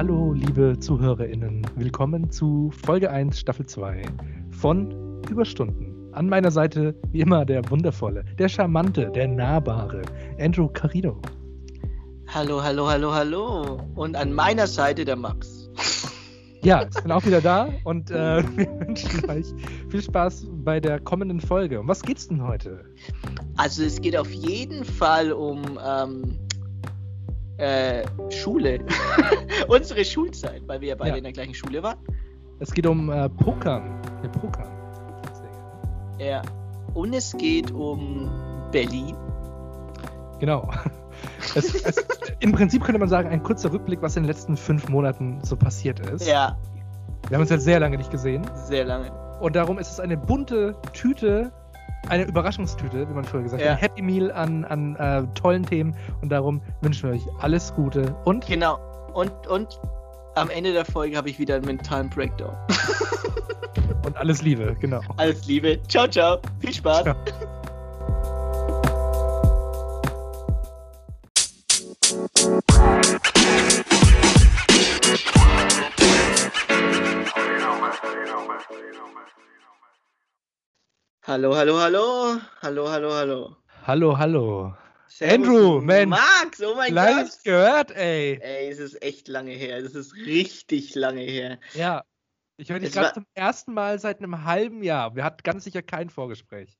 Hallo, liebe ZuhörerInnen. Willkommen zu Folge 1, Staffel 2 von Überstunden. An meiner Seite, wie immer, der wundervolle, der charmante, der nahbare Andrew Carino. Hallo, hallo, hallo, hallo. Und an meiner Seite der Max. Ja, ich bin auch wieder da und äh, wir wünschen euch viel Spaß bei der kommenden Folge. Um was geht's denn heute? Also es geht auf jeden Fall um ähm, äh, Schule. Unsere Schulzeit, weil wir ja beide Ja. in der gleichen Schule waren. Es geht um äh, Pokern. Ja, Pokern. Ja. Und es geht um Berlin. Genau. Es, es, Im Prinzip könnte man sagen, ein kurzer Rückblick, was in den letzten fünf Monaten so passiert ist. Ja, Wir haben uns jetzt sehr lange nicht gesehen. sehr lange. Und darum ist es eine bunte Tüte, eine Überraschungstüte, wie man früher gesagt Ja. hat. Ein Happy Meal an, an äh, tollen Themen. Und darum wünschen wir euch alles Gute und Genau. Und, und am Ende der Folge habe ich wieder einen mentalen Breakdown. und alles Liebe, genau. Alles Liebe. Ciao, ciao. Viel Spaß. Ciao. Hallo, hallo, hallo. Hallo, hallo, hallo. Hallo, hallo. Servus, Andrew, Mensch. Max, oh mein Gott. nicht gehört, ey. Ey, es ist echt lange her. Es ist richtig lange her. Ja. Ich höre dich gerade zum ersten Mal seit einem halben Jahr. Wir hatten ganz sicher kein Vorgespräch.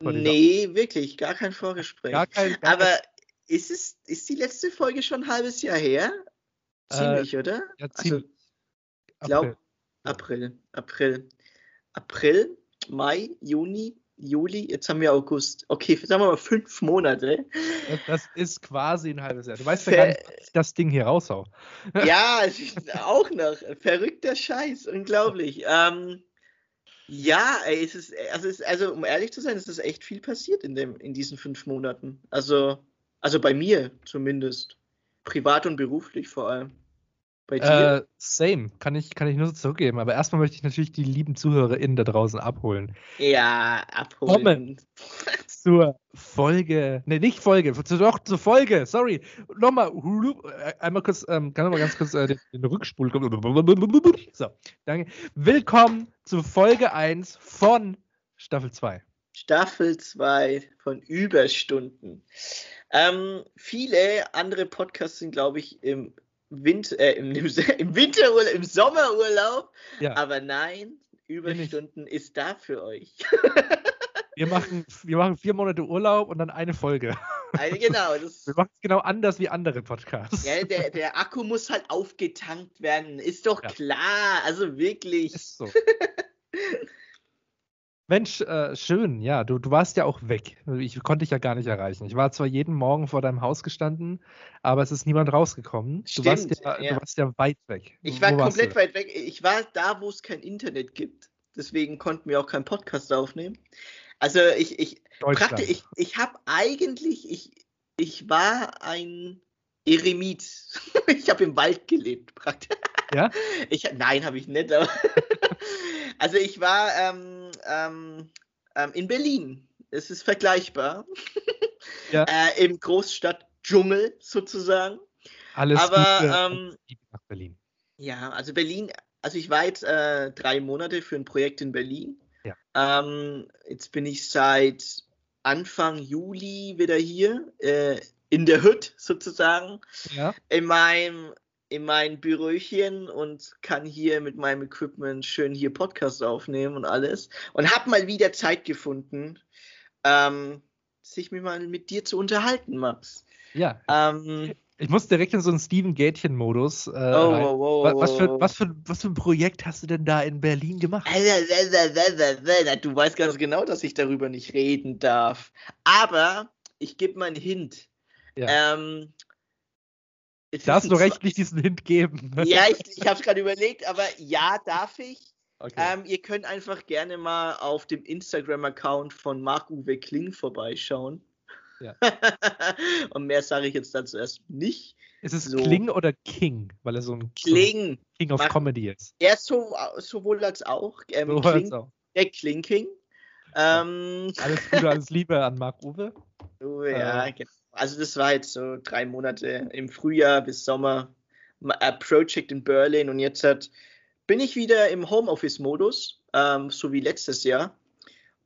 Ich Nee, wirklich, gar kein Vorgespräch. Gar kein, gar Aber ist es ist die letzte Folge schon ein halbes Jahr her? Äh, Ziemlich, oder? kein, ja, also, ziemlich. glaub- April. April, April. April, Mai, Juni, Juli, jetzt haben wir August. Okay, sagen wir mal fünf Monate. Das, ist quasi ein halbes Jahr. Du weißt ja Ver- gar nicht, was ich das Ding hier raushau. Ja, es ist auch noch. Verrückter Scheiß, unglaublich. Ähm, ja, ey, es ist, also, es, also um ehrlich zu sein, es ist echt viel passiert in, dem, in diesen fünf Monaten. Also, also bei mir zumindest. Privat und beruflich vor allem. Bei dir? Äh, same, kann ich, kann ich nur so zurückgeben. Aber erstmal möchte ich natürlich die lieben ZuhörerInnen da draußen abholen. ja, abholen. Kommen. Zur Folge, ne, nicht Folge, zu, doch zur Folge, sorry. Nochmal, äh, einmal kurz, ähm, kann ich mal ganz kurz äh, den, den Rückspul. So, danke. Willkommen zu Folge 1 von Staffel 2. Staffel 2 von Überstunden. Ähm, viele andere Podcasts sind, glaube ich, im, Winter, äh, im, im, Winterurlaub, im Sommerurlaub. Ja, Aber nein, Überstunden ist da für euch. wir machen, wir machen vier Monate Urlaub und dann eine Folge. Also genau, das, Wir machen es genau anders wie andere Podcasts. ja, der, der Akku muss halt aufgetankt werden. Ist doch Ja. klar. Also wirklich. Ist so. Mensch, äh, schön, ja, du, du warst ja auch weg. Ich konnte dich ja gar nicht erreichen. Ich war zwar jeden Morgen vor deinem Haus gestanden, aber es ist niemand rausgekommen. Du warst Stimmt, ja, ja. Du warst ja weit weg. Ich Wo war warst komplett weit weg. Ich war da, wo es kein Internet gibt. Deswegen konnten wir auch keinen Podcast aufnehmen. Also ich, ich. Praktisch, ich, ich habe eigentlich, ich, ich war ein Eremit. Ich habe im Wald gelebt, praktisch. Ja? Ich, nein, habe ich nicht. Aber also ich war ähm, ähm, ähm, in Berlin. Es ist vergleichbar. Ja. Äh, Im Großstadt-Dschungel sozusagen. Alles aber, Gute ähm, nach Berlin. Ja, also Berlin, also ich war jetzt äh, drei Monate für ein Projekt in Berlin. Ja. Ähm, jetzt bin ich seit Anfang Juli wieder hier, äh, in der Hütte sozusagen, Ja? in meinem, in mein Büröchen und kann hier mit meinem Equipment schön hier Podcast aufnehmen und alles. Und habe mal wieder Zeit gefunden, ähm, sich mit, mal mit dir zu unterhalten, Max. Ja. Ähm, Ich muss direkt in so einen Steven Gätchen-Modus. Äh, oh, wow, wow, Wa- was, für, was, für, was für ein Projekt hast du denn da in Berlin gemacht? Du weißt ganz genau, dass ich darüber nicht reden darf. Aber ich gebe mal einen Hint. Ja. Ähm, Darfst du ein recht nicht diesen Hint geben? Ja, ich, ich habe es gerade überlegt, aber ja, darf ich. Okay. Ähm, ihr könnt einfach gerne mal auf dem Instagram-Account von Marc-Uwe Kling vorbeischauen. Ja. Und mehr sage ich jetzt dazu erst nicht. ist es so. Kling oder King? Weil er so ein, so Kling. King of Mach- Comedy ist. Er so, sowohl als auch. Ähm, So Kling, auch. der Kling-King. Ähm, Alles Gute, alles Liebe an Marc Uwe. Oh, ja, Äh. genau. Also das war jetzt so drei Monate im Frühjahr bis Sommer äh, Project in Berlin und jetzt hat, bin ich wieder im Homeoffice-Modus, ähm, so wie letztes Jahr.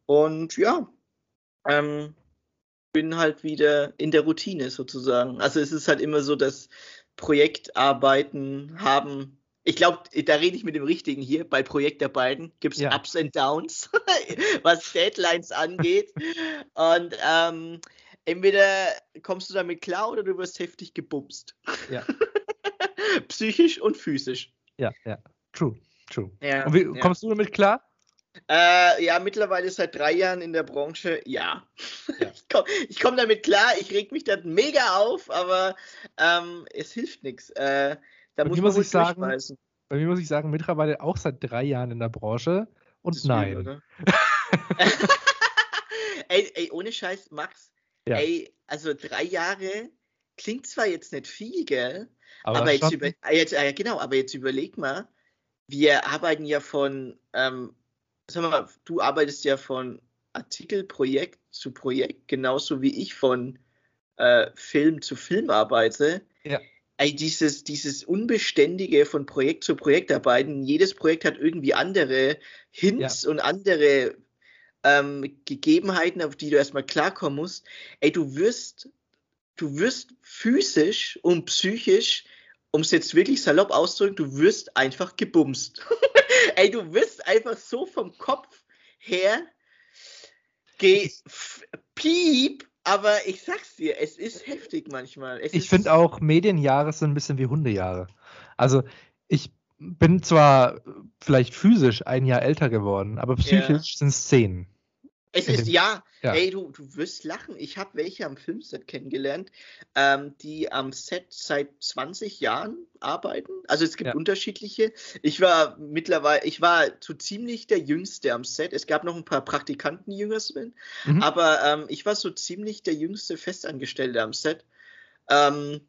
Und ja, ähm, bin halt wieder in der Routine sozusagen. Also es ist halt immer so, dass Projektarbeiten haben. Ich glaube, da rede ich mit dem Richtigen hier. Bei Projektarbeiten gibt es ja. Ups and Downs, was Deadlines angeht. Und ähm, entweder kommst du damit klar oder du wirst heftig gebumst. Ja. Psychisch und physisch. Ja, ja. True, true. Ja, und wie ja. kommst du damit klar? Äh, ja, mittlerweile seit drei Jahren in der Branche, ja. ja. ich komme komm damit klar, ich reg mich da mega auf, aber ähm, es hilft nichts. Äh, da bei muss man muss ich sagen, Bei mir muss ich sagen, mittlerweile auch seit drei Jahren in der Branche und nein. Übel, ey, ey, ohne Scheiß, Max, ja. ey, also drei Jahre klingt zwar jetzt nicht viel, gell? Aber, aber jetzt, über, ah, jetzt, äh, genau, aber jetzt überleg mal, wir arbeiten ja von ähm, sag mal, du arbeitest ja von Artikelprojekt zu Projekt, genauso wie ich von äh, Film zu Film arbeite. Ja. Ey, dieses, dieses Unbeständige von Projekt zu Projekt arbeiten, jedes Projekt hat irgendwie andere Hints ja. und andere ähm, Gegebenheiten, auf die du erstmal klarkommen musst. Ey, du wirst, du wirst physisch und psychisch, um es jetzt wirklich salopp auszudrücken, du wirst einfach gebumst. Ey, du wirst einfach so vom Kopf her piep, aber ich sag's dir, es ist heftig manchmal. Es ich finde auch Medienjahre sind ein bisschen wie Hundejahre. Also ich bin zwar vielleicht physisch ein Jahr älter geworden, aber psychisch ja. sind es zehn. Es ist, ja, ja, ey, du, du wirst lachen. Ich habe welche am Filmset kennengelernt, ähm, die am Set seit 20 Jahren arbeiten. Also es gibt ja. unterschiedliche. Ich war mittlerweile, ich war so ziemlich der Jüngste am Set. Es gab noch ein paar Praktikanten, die jünger sind, mhm. aber ähm, ich war so ziemlich der jüngste Festangestellte am Set. Ähm,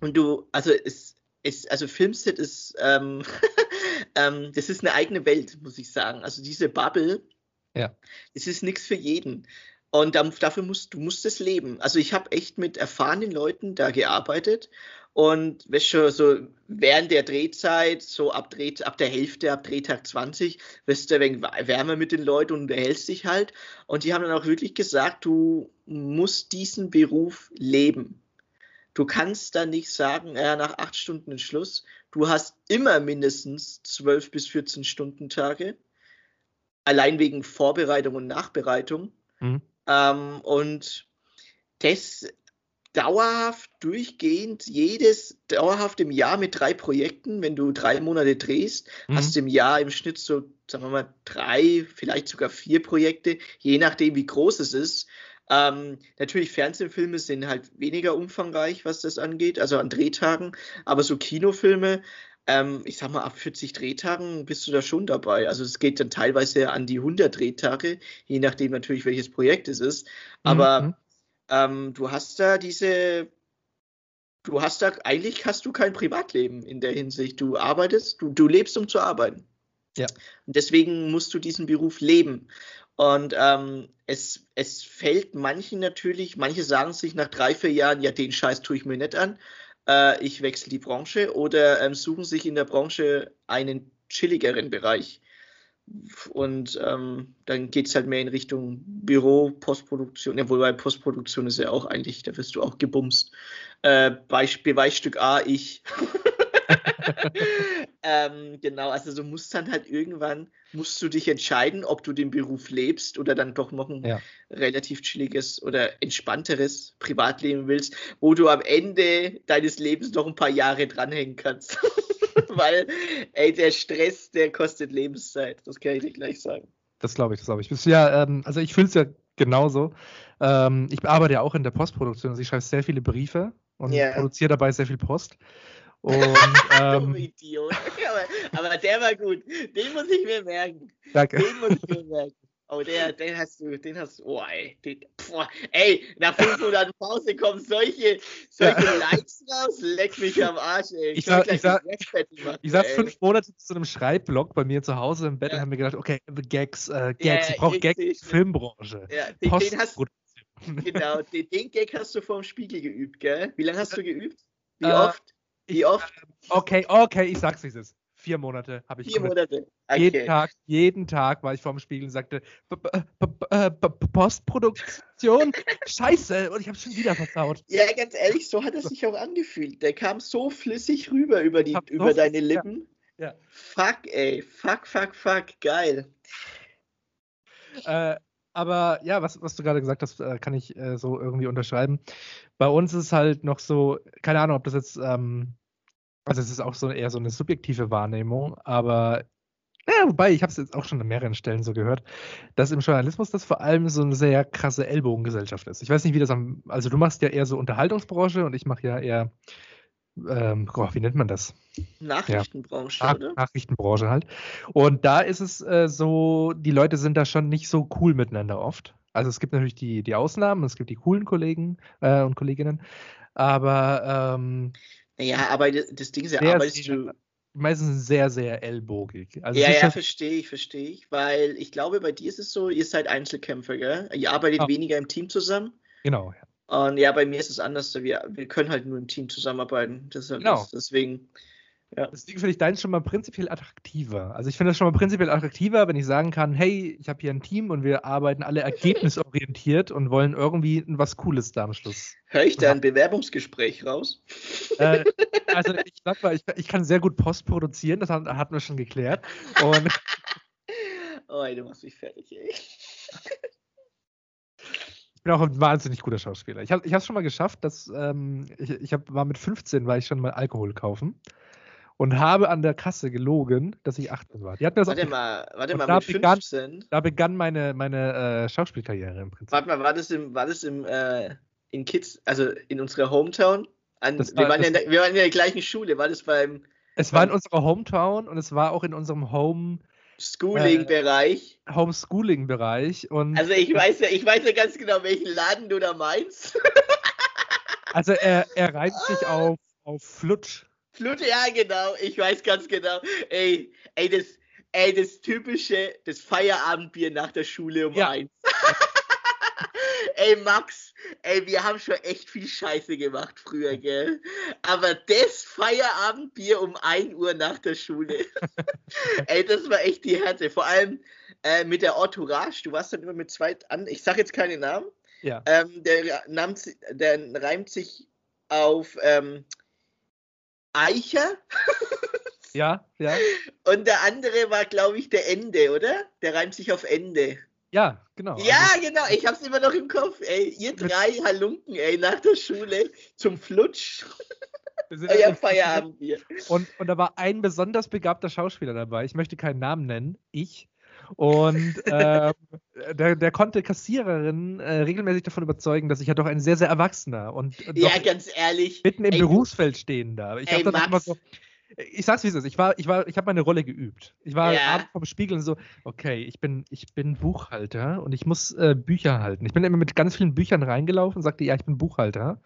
und du, also es, es also Filmset ist, ähm, ähm, das ist eine eigene Welt, muss ich sagen. Also diese Bubble ja. Es ist nichts für jeden. Und dafür musst du musst es leben. Also ich habe echt mit erfahrenen Leuten da gearbeitet und weißt so während der Drehzeit, so ab, Dreh, ab der Hälfte, ab Drehtag 20, wirst du ein wenig wärmer mit den Leuten und unterhältst dich halt. Und die haben dann auch wirklich gesagt, du musst diesen Beruf leben. Du kannst dann nicht sagen, ja, nach acht Stunden Schluss. Du hast immer mindestens zwölf bis 14 Stunden Tage allein wegen Vorbereitung und Nachbereitung. Mhm. Ähm, und das dauerhaft, durchgehend, jedes dauerhaft im Jahr mit drei Projekten, wenn du drei Monate drehst, mhm. hast du im Jahr im Schnitt so, sagen wir mal, drei, vielleicht sogar vier Projekte, je nachdem, wie groß es ist. Ähm, natürlich, Fernsehfilme sind halt weniger umfangreich, was das angeht, also an Drehtagen, aber so Kinofilme ähm, ich sag mal, ab 40 Drehtagen bist du da schon dabei. Also es geht dann teilweise an die 100 Drehtage, je nachdem natürlich, welches Projekt es ist. Aber mhm. ähm, du hast da diese, du hast da, eigentlich hast du kein Privatleben in der Hinsicht. Du arbeitest, du, du lebst, um zu arbeiten. Ja. Und deswegen musst du diesen Beruf leben. Und ähm, es, es fällt manchen natürlich, manche sagen sich nach drei, vier Jahren, ja, den Scheiß tue ich mir nicht an äh, ich wechsle die Branche oder ähm, suchen sich in der Branche einen chilligeren Bereich. Und ähm, dann geht es halt mehr in Richtung Büro, Postproduktion. Ja, wobei Postproduktion ist ja auch eigentlich, da wirst du auch gebumst. Äh, Beweisstück A, ich. ähm, genau, also du musst dann halt irgendwann, musst du dich entscheiden, ob du den Beruf lebst oder dann doch noch ein ja. relativ chilliges oder entspannteres Privatleben willst, wo du am Ende deines Lebens noch ein paar Jahre dranhängen kannst. Weil, ey, der Stress, der kostet Lebenszeit. Das kann ich dir gleich sagen. Das glaube ich, das glaube ich. Bist ja, ähm, also ich fühle es ja genauso. Ähm, ich arbeite ja auch in der Postproduktion. Also ich schreibe sehr viele Briefe und yeah. produziere dabei sehr viel Post. Und, ähm, Idiot. aber, aber, der war gut. Den muss ich mir merken. Danke. Den muss ich mir merken. Oh, der, den hast du, den hast du, oh, ey, den, boah, ey, nach 500 Pause kommen solche, solche ja. Likes raus, leck mich am Arsch, ey. Ich, sag, ich, sag, machen, ich saß fünf Monate zu einem Schreibblock bei mir zu Hause im Bett ja. und habe mir gedacht, okay, Gags, äh, Gags, ja, ich brauche Gags, Filmbranche. Ja, den, den hast, genau, den, den, Gag hast du vor dem Spiegel geübt, gell? Wie lange hast du geübt? Wie äh, oft? Wie oft? Okay, okay, ich sag's wie es ist. Vier Monate habe ich Vier Monate. Okay. jeden Tag, jeden Tag war ich vorm Spiegel und sagte, "B- b- b- äh, Postproduktion, Scheiße, und ich habe schon wieder versaut. Ja, ganz ehrlich, so hat es sich auch angefühlt. Der kam so flüssig rüber über, die, über deine flüssig, ja. Lippen. Ja. Fuck, ey. Fuck, fuck, fuck. Geil. Äh, aber ja, was, was du gerade gesagt hast, äh, kann ich äh, so irgendwie unterschreiben. Bei uns ist halt noch so, keine Ahnung, ob das jetzt, ähm, also es ist auch so eher so eine subjektive Wahrnehmung, aber ja, wobei, ich habe es jetzt auch schon an mehreren Stellen so gehört, dass im Journalismus das vor allem so eine sehr krasse Ellbogengesellschaft ist. Ich weiß nicht, wie das am, also du machst ja eher so Unterhaltungsbranche und ich mache ja eher, ähm, oh, wie nennt man das? Nachrichtenbranche, Nach oder? Nachrichtenbranche halt. Und da ist es äh, so, die Leute sind da schon nicht so cool miteinander oft. Also es gibt natürlich die, die Ausnahmen, es gibt die coolen Kollegen äh, und Kolleginnen, aber ähm, Naja, aber das Ding ist ja, arbeitest sehr- du. meistens sehr, sehr ellbogig. Also Ja, ja, verstehe ich, verstehe ich. Weil ich glaube, bei dir ist es so, ihr seid Einzelkämpfer, gell? Ihr arbeitet Ja. weniger im Team zusammen. genau. Ja. Und ja, bei mir ist es anders. Wir, wir können halt nur im Team zusammenarbeiten. Das ist halt Genau. das. Deswegen. Deswegen finde ich deins schon mal prinzipiell attraktiver. Also ich finde das schon mal prinzipiell attraktiver, wenn ich sagen kann, hey, ich habe hier ein Team und wir arbeiten alle ergebnisorientiert und wollen irgendwie was Cooles da am Schluss. Höre ich da ein Bewerbungsgespräch raus? äh, also ich sag mal, ich, ich kann sehr gut Post produzieren, das hat- hatten wir schon geklärt. Und Oh, ey, du machst mich fertig, ey. Ich bin auch ein wahnsinnig guter Schauspieler. Ich habe es schon mal geschafft, dass ähm, ich, ich hab, war mit 15, war ich schon mal Alkohol kaufen und habe an der Kasse gelogen, dass ich 18 war. Die hat mir das auch Warte ge- mal, warte mal, da mit begann- 15. Da begann meine, meine äh, Schauspielkarriere im Prinzip. Warte mal, war das im, war das im, äh, in Kids, also in unserer Hometown? An, Das wir, war- waren ja der, wir waren in der gleichen Schule, war das beim Es war in unserer Hometown und es war auch in unserem Home Schooling-Bereich? Homeschooling-Bereich. Und Also ich weiß ja, ich weiß ja ganz genau, welchen Laden du da meinst. also er, er reimt sich auf, auf Flutsch. Flut, ja, genau, ich weiß ganz genau. Ey, ey, das, ey, das typische, das Feierabendbier nach der Schule um Ja. eins. ey, Max, ey, wir haben schon echt viel Scheiße gemacht früher, gell? Aber das Feierabendbier um 1 Uhr nach der Schule, ey, das war echt die Härte. Vor allem äh, mit der Entourage, du warst dann immer mit zwei an, ich sag jetzt keine Namen, Ja. ähm, der, si- der reimt sich auf ähm, Eicher Ja, ja. und der andere war, glaube ich, der Ende, oder? Der reimt sich auf Ende. Ja, genau. Ja, Also, genau, ich hab's immer noch im Kopf, ey. Ihr drei Halunken, ey, nach der Schule zum Flutsch. Euer im- Feierabendbier. Und, und da war ein besonders begabter Schauspieler dabei. Ich möchte keinen Namen nennen. Ich. Und ähm, der, der konnte Kassiererinnen äh, regelmäßig davon überzeugen, dass ich ja doch ein sehr, sehr erwachsener und und Ja, ganz ehrlich. mitten im ey, Berufsfeld stehen darf. Ich habe dann auch immer Max. so. Ich sag's wie es ist. Ich war, ich war, ich habe meine Rolle geübt. Ich war Ja. abends vom Spiegel und so, okay, ich bin, ich bin Buchhalter und ich muss äh, Bücher halten. Ich bin immer mit ganz vielen Büchern reingelaufen und sagte, ja, ich bin Buchhalter.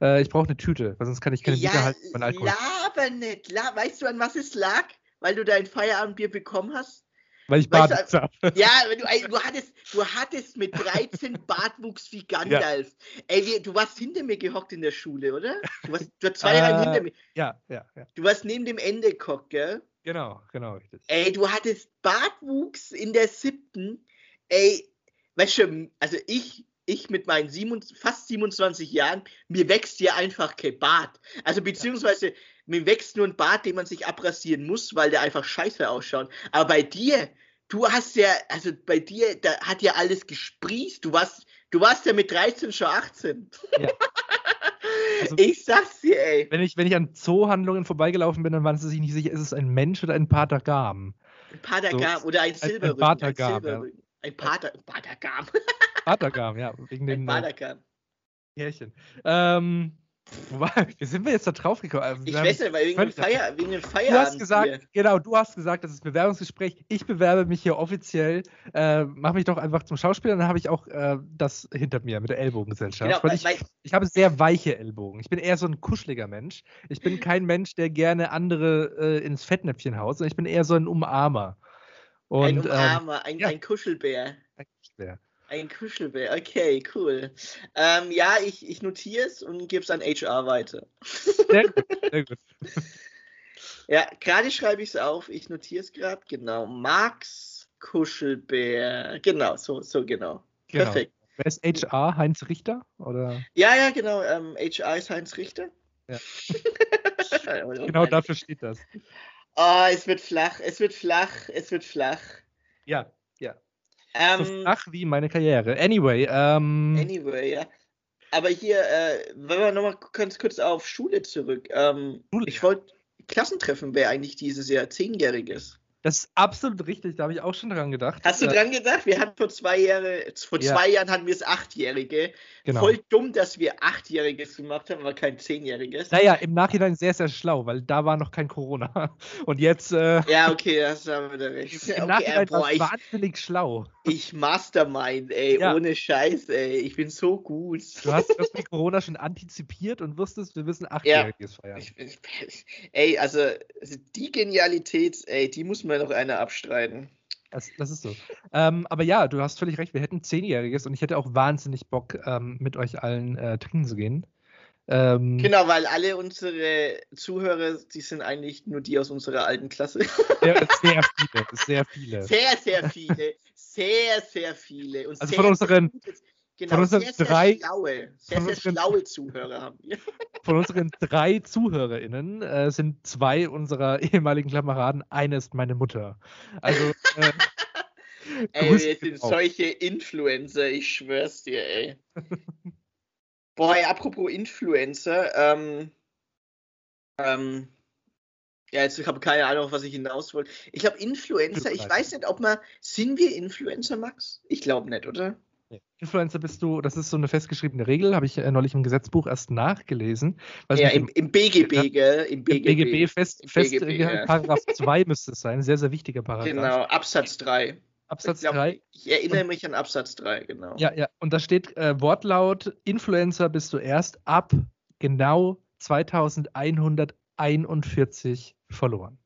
Äh, ich brauche eine Tüte, weil sonst kann ich keine Bücher Ja, halten von Alkohol. laber nicht. La weißt du, an was es lag? Weil du dein Feierabendbier bekommen hast? Weil ich weißt Bart du, habe. Ja, du, ey, du, hattest, du hattest mit 13 Bartwuchs wie Gandalf. Ey, wir, du warst hinter mir gehockt in der Schule, oder? Du warst, du warst zwei Äh, Reihen hinter mir. Ja, ja, ja. Du warst neben dem Ende gehockt, gell? Genau, genau. Ey, du hattest Bartwuchs in der siebten. Ey, weißt du, also ich, ich mit meinen 27, fast 27 Jahren, mir wächst hier einfach kein Bart. Also beziehungsweise mir wächst nur ein Bart, den man sich abrasieren muss, weil der einfach scheiße ausschaut. Aber bei dir, du hast ja, also bei dir, da hat ja alles gesprießt. Du warst, du warst ja mit 13 schon 18. Ja. Also- ich sag's dir, ey. Wenn ich, wenn ich an Zoohandlungen vorbeigelaufen bin, dann waren sie sich nicht sicher, ist es ein Mensch oder ein Patagam? Ein Patergam oder ein Silberrücken. Patergam, ein Silberrücken. Ein Pater, Patergam. Patagam, ja, wegen Ein den äh. Härchen. Ähm, wie sind wir jetzt da drauf gekommen? Ich Wir haben- weiß nicht, weil wegen dem, Feier, wegen dem Du Feierabend. hast gesagt, genau, du hast gesagt, das ist Bewerbungsgespräch. Ich bewerbe mich hier offiziell, äh, mache mich doch einfach zum Schauspieler, dann habe ich auch äh, das hinter mir mit der Ellbogengesellschaft. Genau, weil ich, weil, ich habe sehr weiche Ellbogen. Ich bin eher so ein kuscheliger Mensch. Ich bin kein Mensch, der gerne andere äh, ins Fettnäpfchen haut, sondern ich bin eher so ein Umarmer. Und, ein ähm, Umarmer, ein, ja. ein Kuschelbär. ein Kuschelbär. Ein Kuschelbär, okay, cool. Ähm, ja, ich, ich notiere es und gebe es an HR weiter. Sehr gut, sehr gut. Ja, gerade schreibe ich es auf. Ich notiere es gerade. Genau. Max Kuschelbär. Genau, so, so genau. Genau. Perfekt. Wer ist HR? Heinz Richter? Oder? Ja, ja, genau. Ähm, HR ist Heinz Richter. Ja. Genau dafür steht das. Oh, es wird flach, es wird flach, es wird flach. Ja, ja. Ähm, so flach wie meine Karriere. Anyway, ähm, Anyway, ja. Aber hier, äh, wenn wir nochmal ganz kurz auf Schule zurück. Ähm, Schule, ich wollte, Klassentreffen wäre eigentlich dieses Jahr zehnjähriges. Das ist absolut richtig, da habe ich auch schon dran gedacht. Hast du dran gedacht? Wir hatten vor zwei Jahre, vor Ja. zwei Jahren hatten wir es achtjährige. Genau. Voll dumm, dass wir achtjähriges gemacht haben, aber kein zehnjähriges. Naja, im Nachhinein sehr, sehr schlau, weil da war noch kein Corona. Und jetzt äh, Ja, okay, das haben wir da recht. im Okay, Nachhinein boah, war ich, wahnsinnig schlau. ich Mastermind, ey, Ja. ohne Scheiß, ey. Ich bin so gut. Du hast das mit Corona schon antizipiert und wusstest, wir müssen Achtjähriges feiern. Ich, ich, ey, also die Genialität, ey, die muss mir noch einer abstreiten. Das, das ist so. Ähm, aber ja, du hast völlig recht, wir hätten Zehnjähriges und ich hätte auch wahnsinnig Bock, ähm, mit euch allen äh, trinken zu gehen. Ähm, Genau, weil alle unsere Zuhörer, die sind eigentlich nur die aus unserer alten Klasse. Sehr, sehr viele, sehr viele. Sehr, sehr viele. Sehr, sehr viele. Und Also sehr, von unseren- genau, von unseren sehr, sehr drei- schlaue, sehr, von sehr unseren- schlaue Zuhörer haben wir. Von unseren drei ZuhörerInnen äh, sind zwei unserer ehemaligen Kameraden, eine ist meine Mutter. Also, äh, Ey, wir sind raus. solche Influencer, ich schwör's dir, ey. Boah, ey, apropos Influencer, ähm, ähm, ja, jetzt habe ich keine Ahnung, auf was ich hinaus wollte. Ich glaube, Influencer, ich weiß nicht, ob man, sind wir Influencer, Max? Ich glaube nicht, oder? Influencer bist du, das ist so eine festgeschriebene Regel, habe ich äh, neulich im Gesetzbuch erst nachgelesen. Ja, im, im BGB, gell? Im BGB. BGB fest, Im fest BGB, ja. Paragraph 2 müsste es sein, sehr, sehr wichtiger Paragraph. Genau, Absatz 3. Absatz ich, glaub, 3. ich erinnere mich an Absatz 3, genau. Ja, ja, und da steht äh, Wortlaut, Influencer bist du erst ab genau 2141 Followern.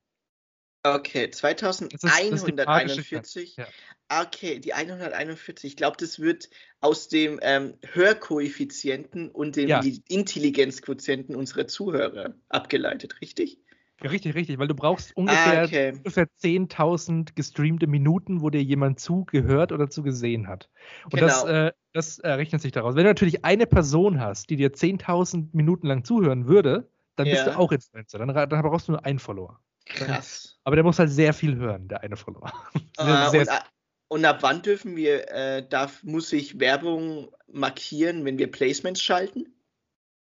Okay, das ist die magische 2141. Grenze, Okay, die 141. Ich glaube, das wird aus dem ähm, Hörkoeffizienten und dem Ja. Intelligenzquotienten unserer Zuhörer abgeleitet, richtig? Ja, richtig, richtig, weil du brauchst ungefähr, ah, okay. ungefähr 10.000 gestreamte Minuten, wo dir jemand zugehört oder zugesehen hat. Und Genau. das, äh, das äh, rechnet sich daraus. Wenn du natürlich eine Person hast, die dir 10.000 Minuten lang zuhören würde, dann bist Ja. du auch Influencer. Dann, dann brauchst du nur einen Follower. Krass. Aber der muss halt sehr viel hören, der eine Follower. Ah, sehr, und, und ab wann dürfen wir, äh, darf, muss ich Werbung markieren, wenn wir Placements schalten?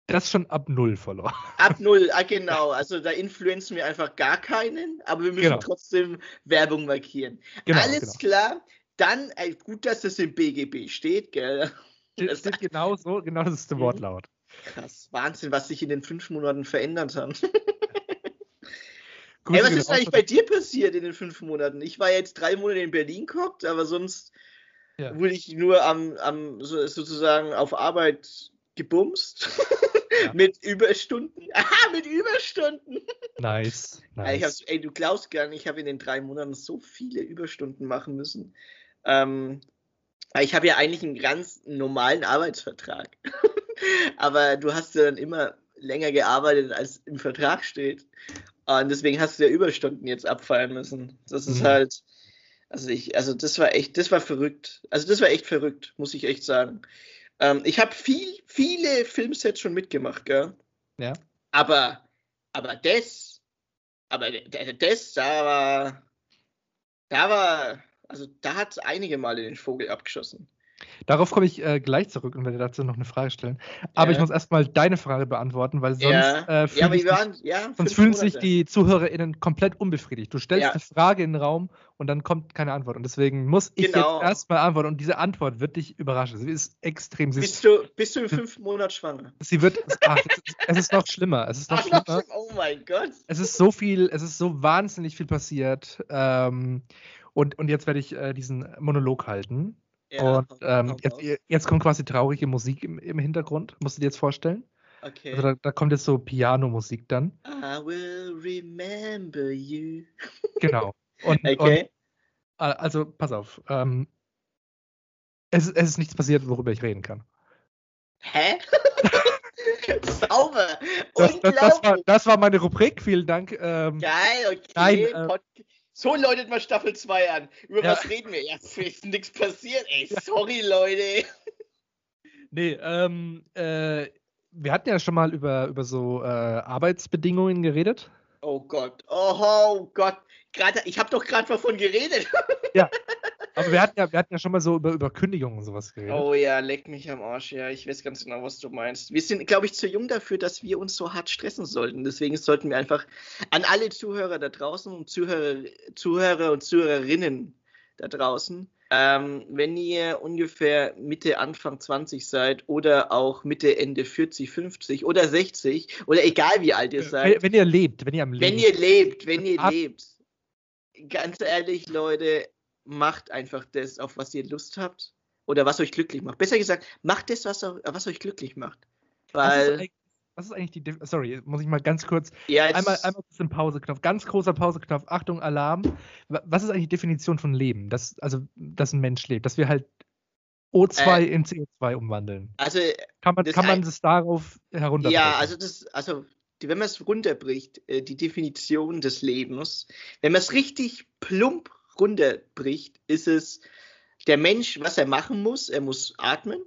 das schon ab null Follower. Ab null, ah, genau. Also da influenzen wir einfach gar keinen, aber wir müssen Genau. trotzdem Werbung markieren. Genau, Alles genau. klar. Dann, äh, gut, dass das im BGB steht, gell? Das- steht genau so, genau das ist der Mhm. Wortlaut. Krass, Wahnsinn, was sich in den fünf Monaten verändert hat. Grüße Ey, was ist eigentlich bei dir passiert in den fünf Monaten? Ich war jetzt drei Monate in Berlin geguckt, aber sonst Ja. wurde ich nur am, am so, sozusagen auf Arbeit gebumst. Ja. mit Überstunden. Aha, mit Überstunden. Nice. Ey, nice. Ey, du glaubst gar nicht, ich habe in den drei Monaten so viele Überstunden machen müssen. Ähm, ich habe ja eigentlich einen ganz normalen Arbeitsvertrag. Aber du hast ja dann immer länger gearbeitet, als im Vertrag steht. Und deswegen hast du ja Überstunden jetzt abfallen müssen. Das ist Mhm. halt, also ich, also das war echt, das war verrückt. Also das war echt verrückt, muss ich echt sagen. Ähm, ich habe viel, viele Filmsets schon mitgemacht, gell? Ja. Aber, aber das, aber das, da war, da war, also da hat einige Male den Vogel abgeschossen. Darauf komme ich äh, gleich zurück und werde dazu noch eine Frage stellen. Aber Ja. ich muss erstmal deine Frage beantworten, weil sonst, ja, äh, ja, fühlen aber sich waren, Sonst fühlen sich die ZuhörerInnen komplett unbefriedigt. Du stellst eine Frage in den Raum und dann kommt keine Antwort. Und deswegen muss ich Genau. jetzt erstmal antworten. Und diese Antwort wird dich überraschen. Sie ist extrem. Ist, Bist du, bist du im fünften Monat schwanger? sie wird. Ach, es, ist, es ist noch schlimmer. Es ist noch Ach, schlimmer. oh mein Gott. Es ist so viel, es ist so wahnsinnig viel passiert. Ähm, und, und jetzt werde ich äh, diesen Monolog halten. Ja, und ähm, jetzt, jetzt kommt quasi traurige Musik im, im Hintergrund. Musst du dir jetzt vorstellen? okay. Also da, da kommt jetzt so Piano-Musik dann. I will remember you. Genau. Und, und Okay. Äh, Also, pass auf. Ähm, Es, es ist nichts passiert, worüber ich reden kann. Hä? Sauber. Das, das, das, war, das war meine Rubrik, vielen Dank. Ähm, Geil, okay. Nein, äh, so läutet man Staffel 2 an. Über ja. was reden wir? Ja, es ist nichts passiert. Ey, sorry, Leute. Nee, ähm, äh, wir hatten ja schon mal über, über so äh, Arbeitsbedingungen geredet. Oh Gott, oh, Gott. Grad, ich habe doch gerade davon geredet. Ja, aber wir hatten ja, wir hatten ja schon mal so über, über Kündigungen und sowas geredet. Oh ja, leck mich am Arsch. Ja, ich weiß ganz genau, was du meinst. Wir sind, glaube ich, zu jung dafür, dass wir uns so hart stressen sollten. Deswegen sollten wir einfach an alle Zuhörer da draußen und Zuhörer, Zuhörer und Zuhörerinnen da draußen, ähm, wenn ihr ungefähr Mitte, Anfang 20 seid oder auch Mitte, Ende 40, 50 oder 60 oder egal wie alt ihr seid. Wenn, wenn ihr lebt, wenn ihr am Leben Wenn ihr lebt, wenn ihr lebt. Ganz ehrlich, Leute, macht einfach das, auf was ihr Lust habt oder was euch glücklich macht. Besser gesagt, macht das, was, was euch glücklich macht. Weil. Was ist eigentlich die. De Sorry, muss ich mal ganz kurz. Ja, einmal, einmal kurz den Pauseknopf. Ganz großer Pauseknopf. Achtung, Alarm. Was ist eigentlich die Definition von Leben? Das, also, dass ein Mensch lebt. Dass wir halt O2 äh, in CO2 umwandeln. Also. Kann man, das, kann man das darauf herunterbrechen? Ja, also, das, also wenn man es runterbricht, äh, die Definition des Lebens, wenn man es richtig plump runterbricht, ist es der Mensch, was er machen muss. Er muss atmen,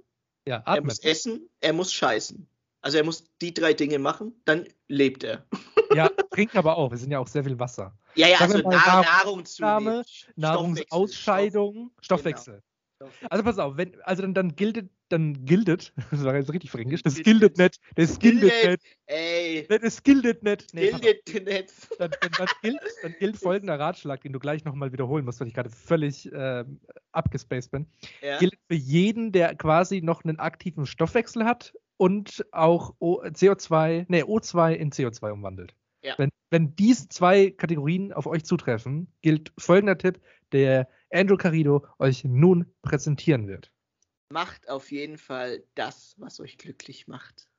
ja, atmen. er muss essen, er muss scheißen. Also er muss die drei Dinge machen, dann lebt er. Ja, trinken aber auch. Wir sind ja auch sehr viel Wasser. Ja, ja, also Nahr Nahrungszunahme, Nahrungsausscheidung, Stoffwechsel. Genau. Also pass auf, wenn, also dann, dann giltet, dann giltet, das war jetzt richtig fränkisch, das giltet nicht, das giltet nicht. Ey. Das giltet nicht. Nee, giltet nicht. Dann, dann, dann, gilt, dann gilt folgender Ratschlag, den du gleich nochmal wiederholen musst, weil ich gerade völlig äh, abgespaced bin. Ja. Gilt für jeden, der quasi noch einen aktiven Stoffwechsel hat und auch o CO2, nee, O2 in CO2 umwandelt. Ja. Wenn, wenn diese zwei Kategorien auf euch zutreffen, gilt folgender Tipp, der Andrew Carrido euch nun präsentieren wird. Macht auf jeden Fall das, was euch glücklich macht.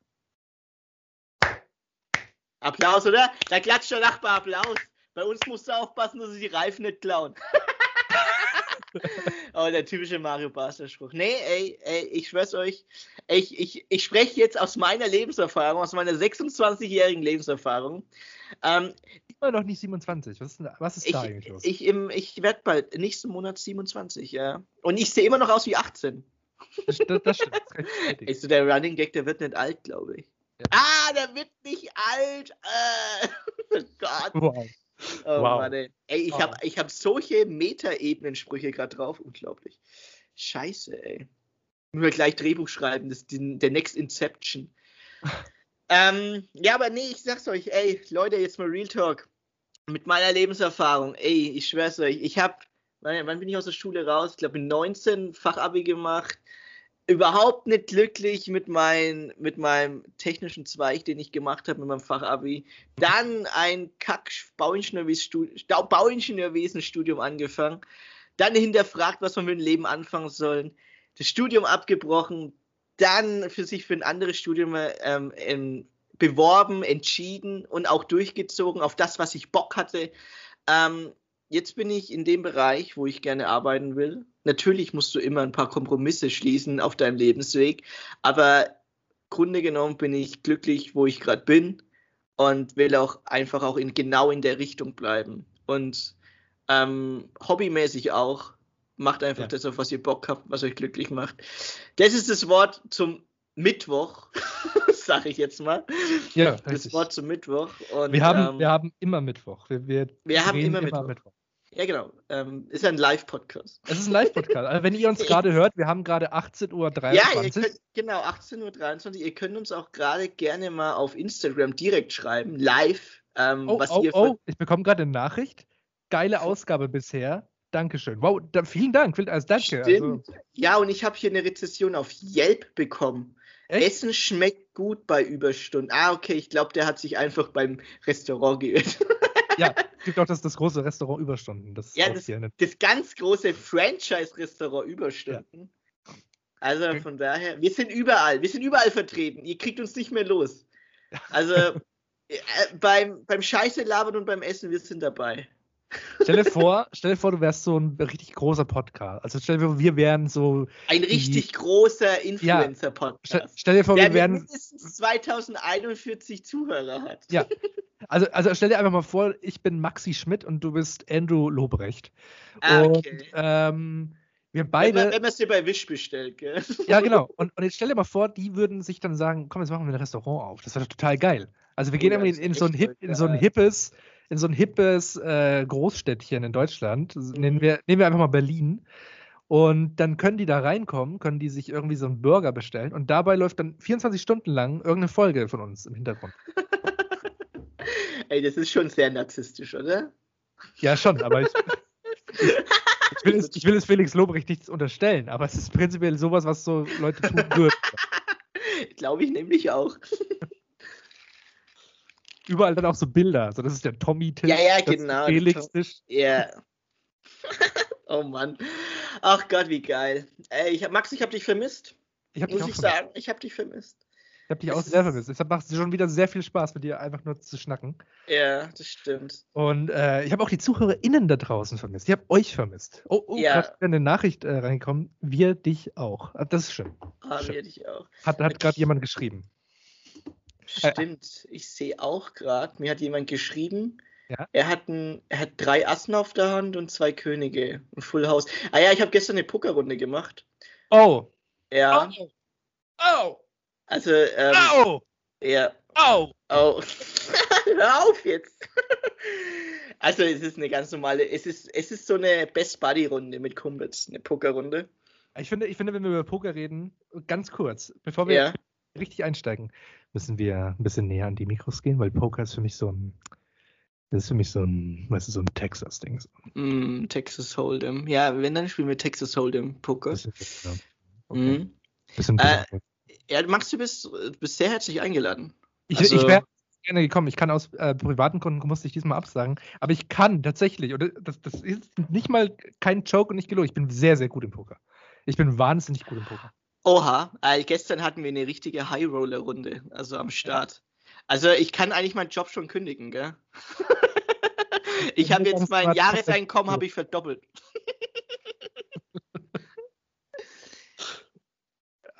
Applaus, oder? Da klatscht der Nachbar Applaus. Bei uns musst du aufpassen, dass sie die Reifen nicht klauen. oh, der typische Mario Basler Spruch. Nee, ey, ey, ich schwör's euch, ich, ich, ich spreche jetzt aus meiner Lebenserfahrung, aus meiner 26-jährigen Lebenserfahrung. Ähm, Immer noch nicht 27. Was ist, was ist ich, da eigentlich los? Ich, ich, ich werde bald nächsten Monat 27, ja. Und ich sehe immer noch aus wie 18. Das, das, das stimmt. Das ist so der Running Gag, der wird nicht alt, glaube ich. Ja. Ah, der wird nicht alt. Äh, oh Gott. Wow. Oh wow. Mann, ey. ey ich oh. habe ich hab solche Meta-Ebenen-Sprüche gerade drauf. Unglaublich. Scheiße, ey. Nur gleich Drehbuch schreiben, das ist die, der Next Inception. ähm, ja, aber nee, ich sag's euch, ey, Leute, jetzt mal Real Talk. Mit meiner Lebenserfahrung, ey, ich schwör's euch, ich hab, wann, wann bin ich aus der Schule raus? Ich glaube, 19 Fachabi gemacht, überhaupt nicht glücklich mit, mein, mit meinem technischen Zweig, den ich gemacht habe, mit meinem Fachabi. Dann ein Kack-Bauingenieurwesen-Studium angefangen. Dann hinterfragt, was man mit dem Leben anfangen soll. Das Studium abgebrochen. Dann für sich für ein anderes Studium ähm, ähm, beworben, entschieden und auch durchgezogen auf das, was ich Bock hatte. Ähm, jetzt bin ich in dem Bereich, wo ich gerne arbeiten will. Natürlich musst du immer ein paar Kompromisse schließen auf deinem Lebensweg, aber Grunde genommen bin ich glücklich, wo ich gerade bin und will auch einfach auch in, genau in der Richtung bleiben. Und ähm, hobbymäßig auch. Macht einfach ja. das, auf was ihr Bock habt, was euch glücklich macht. Das ist das Wort zum Mittwoch, sage ich jetzt mal. Ja, das richtig. Wort zum Mittwoch. Und, wir, haben, ähm, wir haben immer Mittwoch. Wir, wir, wir haben immer, immer Mittwoch. Mittwoch. Ja, genau. Ähm, ist ein Live-Podcast. Es ist ein Live-Podcast. Also, wenn ihr uns gerade hört, wir haben gerade 18.23 Uhr. Ja, ihr könnt, genau, 18.23 Uhr. Ihr könnt uns auch gerade gerne mal auf Instagram direkt schreiben, live. Ähm, oh, was oh, ihr oh, ich bekomme gerade eine Nachricht. Geile Ausgabe bisher. Dankeschön. Wow, da, vielen Dank. Also danke. Stimmt. Also. Ja, und ich habe hier eine Rezession auf Yelp bekommen. Echt? Essen schmeckt gut bei Überstunden. Ah, okay, ich glaube, der hat sich einfach beim Restaurant geirrt. ja, gibt auch das, das große Restaurant Überstunden. Das ja, das, das, ganz große Franchise-Restaurant Überstunden. Ja. Also von daher, wir sind überall, wir sind überall vertreten. Ihr kriegt uns nicht mehr los. Also äh, beim, beim Scheiße labern und beim Essen, wir sind dabei. Stell dir vor, stell dir vor, du wärst so ein richtig großer Podcast. Also stell dir vor, wir wären so. Ein richtig die, großer Influencer-Podcast. Stell, stell, dir vor, der wir wären. mindestens 2041 Zuhörer hat. Ja. Also, also stell dir einfach mal vor, ich bin Maxi Schmidt und du bist Andrew Lobrecht. Ah, und okay. ähm, wir beide. Wenn man wenn man es dir bei Wish bestellt, gell? Ja, genau. Und, und jetzt stell dir mal vor, die würden sich dann sagen, komm, jetzt machen wir ein Restaurant auf. Das wäre doch total geil. Also wir Oh gehen irgendwie in, ist so ein hip, in so ein hippes, in so ein hippes äh, Großstädtchen in Deutschland. Das Nennen wir, nehmen wir einfach mal Berlin. Und dann können die da reinkommen, können die sich irgendwie so einen Burger bestellen und dabei läuft dann 24 Stunden lang irgendeine Folge von uns im Hintergrund. Ey, das ist schon sehr narzisstisch, oder? Ja, schon, aber ich, ich, ich, will, es, ich will es Felix Lobrecht nichts unterstellen, aber es ist prinzipiell sowas, was so Leute tun würden. Glaube ich nämlich auch. Überall dann auch so Bilder. So, das ist der Tommy-Tisch. Ja, ja, genau, Felix-Tisch. Ja. oh Mann. Ach Gott, wie geil. Ey, ich hab, Max, ich habe dich vermisst. Ich dich Muss ich vermisst. sagen, ich habe dich vermisst. Ich habe dich auch sehr vermisst. Deshalb macht es schon wieder sehr viel Spaß, mit dir einfach nur zu schnacken. Ja, das stimmt. Und äh, ich habe auch die ZuhörerInnen da draußen vermisst. Ich habe euch vermisst. Oh, oh Ja. gerade eine Nachricht äh, reingekommen. Wir dich auch. Ah, Das ist schön. Haben Schön. wir dich auch. Hat, hat gerade jemand geschrieben. Stimmt. Ich sehe auch gerade, mir hat jemand geschrieben, Ja? er, hat ein, er hat drei Assen auf der Hand und zwei Könige. Ein Full House. Ah ja, ich habe gestern eine Pokerrunde gemacht. Oh. Ja, Oh. Oh. Also, ähm, Oh. ja. Oh. Oh. Hör auf jetzt. Also es ist eine ganz normale, es ist, es ist so eine Best Buddy Runde mit Kumpels, eine Pokerrunde. Ich finde, ich finde, wenn wir über Poker reden, ganz kurz, bevor wir Ja. richtig einsteigen, müssen wir ein bisschen näher an die Mikros gehen, weil Poker ist für mich so ein, das ist für mich so ein, weißt du, so ein Texas-Ding. Mm, Texas Hold'em. Ja, wenn dann spielen wir Texas Hold'em Poker. Bisschen, ja. okay. Mhm. bisschen Äh. Ja, Max, du bist, du bist sehr herzlich eingeladen. ich also- ich wäre gerne gekommen. Ich kann aus äh, privaten Gründen musste ich diesmal absagen, aber ich kann tatsächlich, und das, das ist nicht mal kein Joke und nicht gelogen, ich bin sehr, sehr gut im Poker. Ich bin wahnsinnig gut im Poker. Oha, äh, gestern hatten wir eine richtige High Roller Runde, also am Start. Also ich kann eigentlich meinen Job schon kündigen, gell? ich habe jetzt mein Jahreseinkommen habe ich verdoppelt.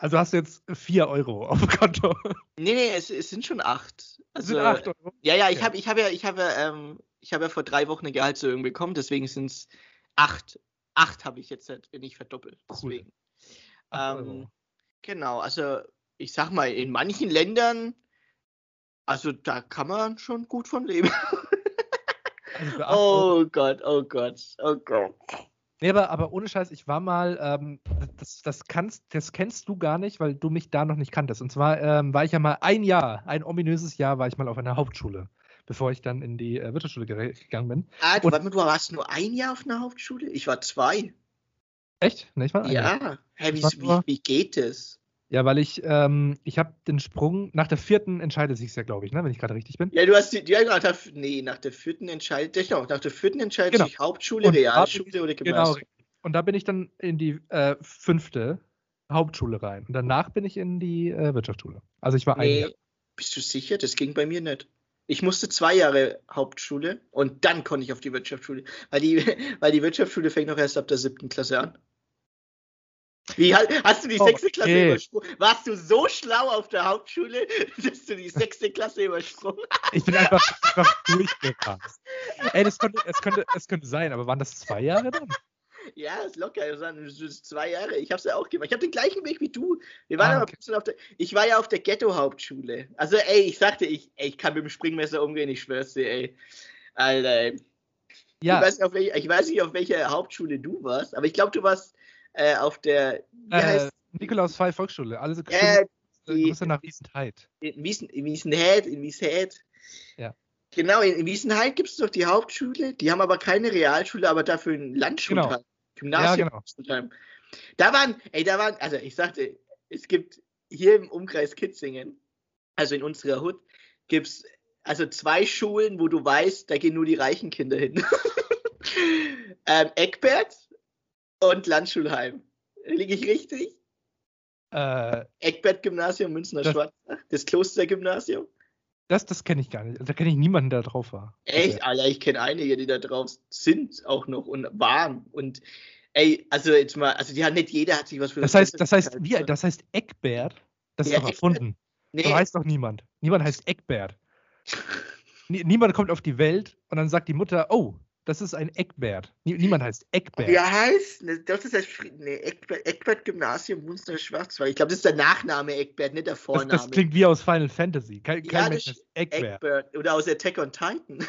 Also hast du jetzt 4 Euro auf dem Konto. Nee, nee, es, es sind schon acht. Das Also, sind 8 Euro. Ja, ja, ich habe ich hab ja, ich hab ja, ähm, ich hab ja vor drei Wochen eine Gehaltserhöhung bekommen, deswegen sind es acht. Acht habe ich jetzt, halt, wenn ich verdoppelt. Cool. Deswegen. Acht Ähm, genau, also ich sag mal, in manchen Ländern, also da kann man schon gut von leben. Also 8. Oh Gott, oh Gott, oh Gott. Nee, aber, aber ohne Scheiß, ich war mal, ähm, das, das, kannst, das kennst du gar nicht, weil du mich da noch nicht kanntest. Und zwar ähm, war ich ja mal ein Jahr, ein ominöses Jahr, war ich mal auf einer Hauptschule, bevor ich dann in die äh, Wirtschaftsschule gegangen bin. Ah, du, Und- du warst nur ein Jahr auf einer Hauptschule? Ich war zwei. Echt? Ne, ich war ein Jahr. Ja. Hä, wie, war wie, nur- wie geht es? Ja, weil ich, ähm, ich habe den Sprung, nach der vierten entscheidet sich ja, glaube ich, ne, wenn ich gerade richtig bin. Ja, du hast die, ja, nach der, nee, nach der vierten entscheidet, genau, nach der vierten entscheidet Genau. sich Hauptschule, Und Realschule oder Genau, Gymnasium. richtig. Und da bin ich dann in die äh, fünfte Hauptschule rein. Und danach bin ich in die äh, Wirtschaftsschule. Also ich war ein Jahr. Nee, bist du sicher? Das ging bei mir nicht. Ich musste zwei Jahre Hauptschule und dann konnte ich auf die Wirtschaftsschule. Weil die, weil die Wirtschaftsschule fängt noch erst ab der siebten Klasse an. Wie hast du die sechste Klasse okay. übersprungen? Warst du so schlau auf der Hauptschule, dass du die sechste Klasse übersprungen hast? Ich bin einfach, einfach durchgerast. Ey, das könnte, es, könnte, es könnte sein, aber waren das zwei Jahre dann? Ja, ist locker. Das waren zwei Jahre. Ich habe es ja auch gemacht. Ich habe den gleichen Weg wie du. Wir waren Ah, aber okay. ein bisschen auf der. Ich war ja auf der Ghetto-Hauptschule. Also, ey, ich sagte, ich, ey, ich kann mit dem Springmesser umgehen, ich schwör's dir, ey. Alter, ey. Ich, Ja, weiß nicht, auf welche, ich weiß nicht, auf welcher Hauptschule du warst, aber ich glaube, du warst äh, auf der. Wie äh, heißt Nikolaus Pfeil Volksschule. Alle so äh, Grüße die- Grüße nach Wiesenheit. in, Wiesen, in Wiesenheld? In Wieshead? Ja. Genau, in, in Wiesenheid gibt es doch die Hauptschule. Die haben aber keine Realschule, aber dafür ein Landschulheim. Genau. Gymnasium. Ja, Schulheim. Da waren, ey, da waren, also ich sagte, es gibt hier im Umkreis Kitzingen, also in unserer Hut, gibt es also zwei Schulen, wo du weißt, da gehen nur die reichen Kinder hin. ähm, Eckbert und Landschulheim. Liege ich richtig? Äh, Eckbert-Gymnasium, Münchner Das- Schwarzach, das Klostergymnasium. Das, das kenne ich gar nicht. Da kenne ich niemanden, der drauf war. Echt, okay. Alter, ich kenne einige, die da drauf sind auch noch und waren. Und ey, also jetzt mal, also die hat nicht jeder hat sich was für das, das heißt, das heißt, wie, das heißt Eckbert. Das ist doch erfunden. Nee. So heißt doch niemand. Niemand heißt Eckbert. niemand kommt auf die Welt und dann sagt die Mutter, oh, das ist ein Eckbert. Niemand heißt Eckbert. Wie heißt? Das ist das nee, Eckbert, Eckbert Gymnasium Munster Schwarzwald. Ich glaube, das ist der Nachname Eckbert, nicht der Vorname. Das, das klingt wie aus Final Fantasy. Kein, kein ja, Mensch ist Eckbert. Eckbert. Oder aus Attack on Titan.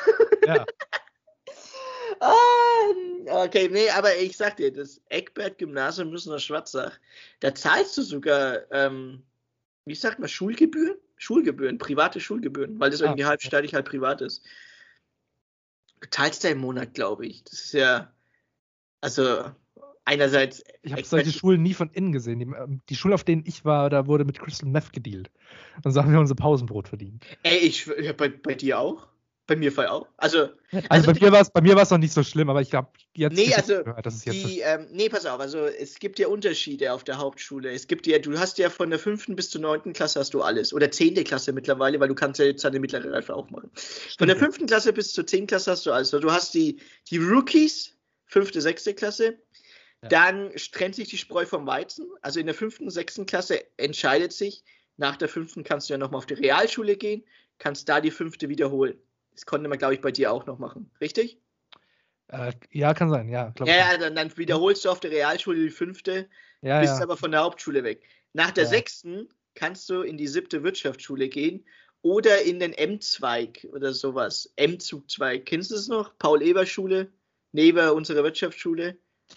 Ja. ah, okay, nee, aber ich sag dir, das Eckbert Gymnasium Münster Schwarzach, da zahlst du sogar, ähm, wie sagt man, Schulgebühren? Schulgebühren, private Schulgebühren, weil das ah, irgendwie halbsteinig halt privat ist du im Monat, glaube ich. Das ist ja, also einerseits. Ich habe solche Schulen nie von innen gesehen. Die, ähm, die Schule, auf denen ich war, da wurde mit Crystal Meth gedealt. Und so haben wir unser Pausenbrot verdient. Ey, ich, bei, bei dir auch? Bei mir Fall auch. Also, also, also bei, mir war's, bei mir war es noch nicht so schlimm, aber ich glaube, jetzt. Nee, also, gehört, das ist jetzt die, ähm, nee, pass auf, also es gibt ja Unterschiede auf der Hauptschule. Es gibt ja, du hast ja von der fünften bis zur neunten Klasse hast du alles. Oder zehnte Klasse mittlerweile, weil du kannst ja jetzt eine mittlere Reife auch machen. Von der fünften Klasse bis zur zehnten Klasse hast du alles. Also, du hast die, die Rookies, fünfte, sechste Klasse. Ja. Dann trennt sich die Spreu vom Weizen. Also in der fünften, sechsten Klasse entscheidet sich, nach der fünften kannst du ja nochmal auf die Realschule gehen, kannst da die fünfte wiederholen. Das konnte man, glaube ich, bei dir auch noch machen, richtig? Äh, ja, kann sein, ja. ja, ja dann, dann, wiederholst du auf der Realschule die fünfte, ja, bist ja. aber von der Hauptschule weg. Nach der sechsten kannst du in die siebte Wirtschaftsschule gehen oder in den M-Zweig oder sowas. M-Zugzweig. Kennst du es noch? Paul-Eber-Schule, neben unserer Wirtschaftsschule.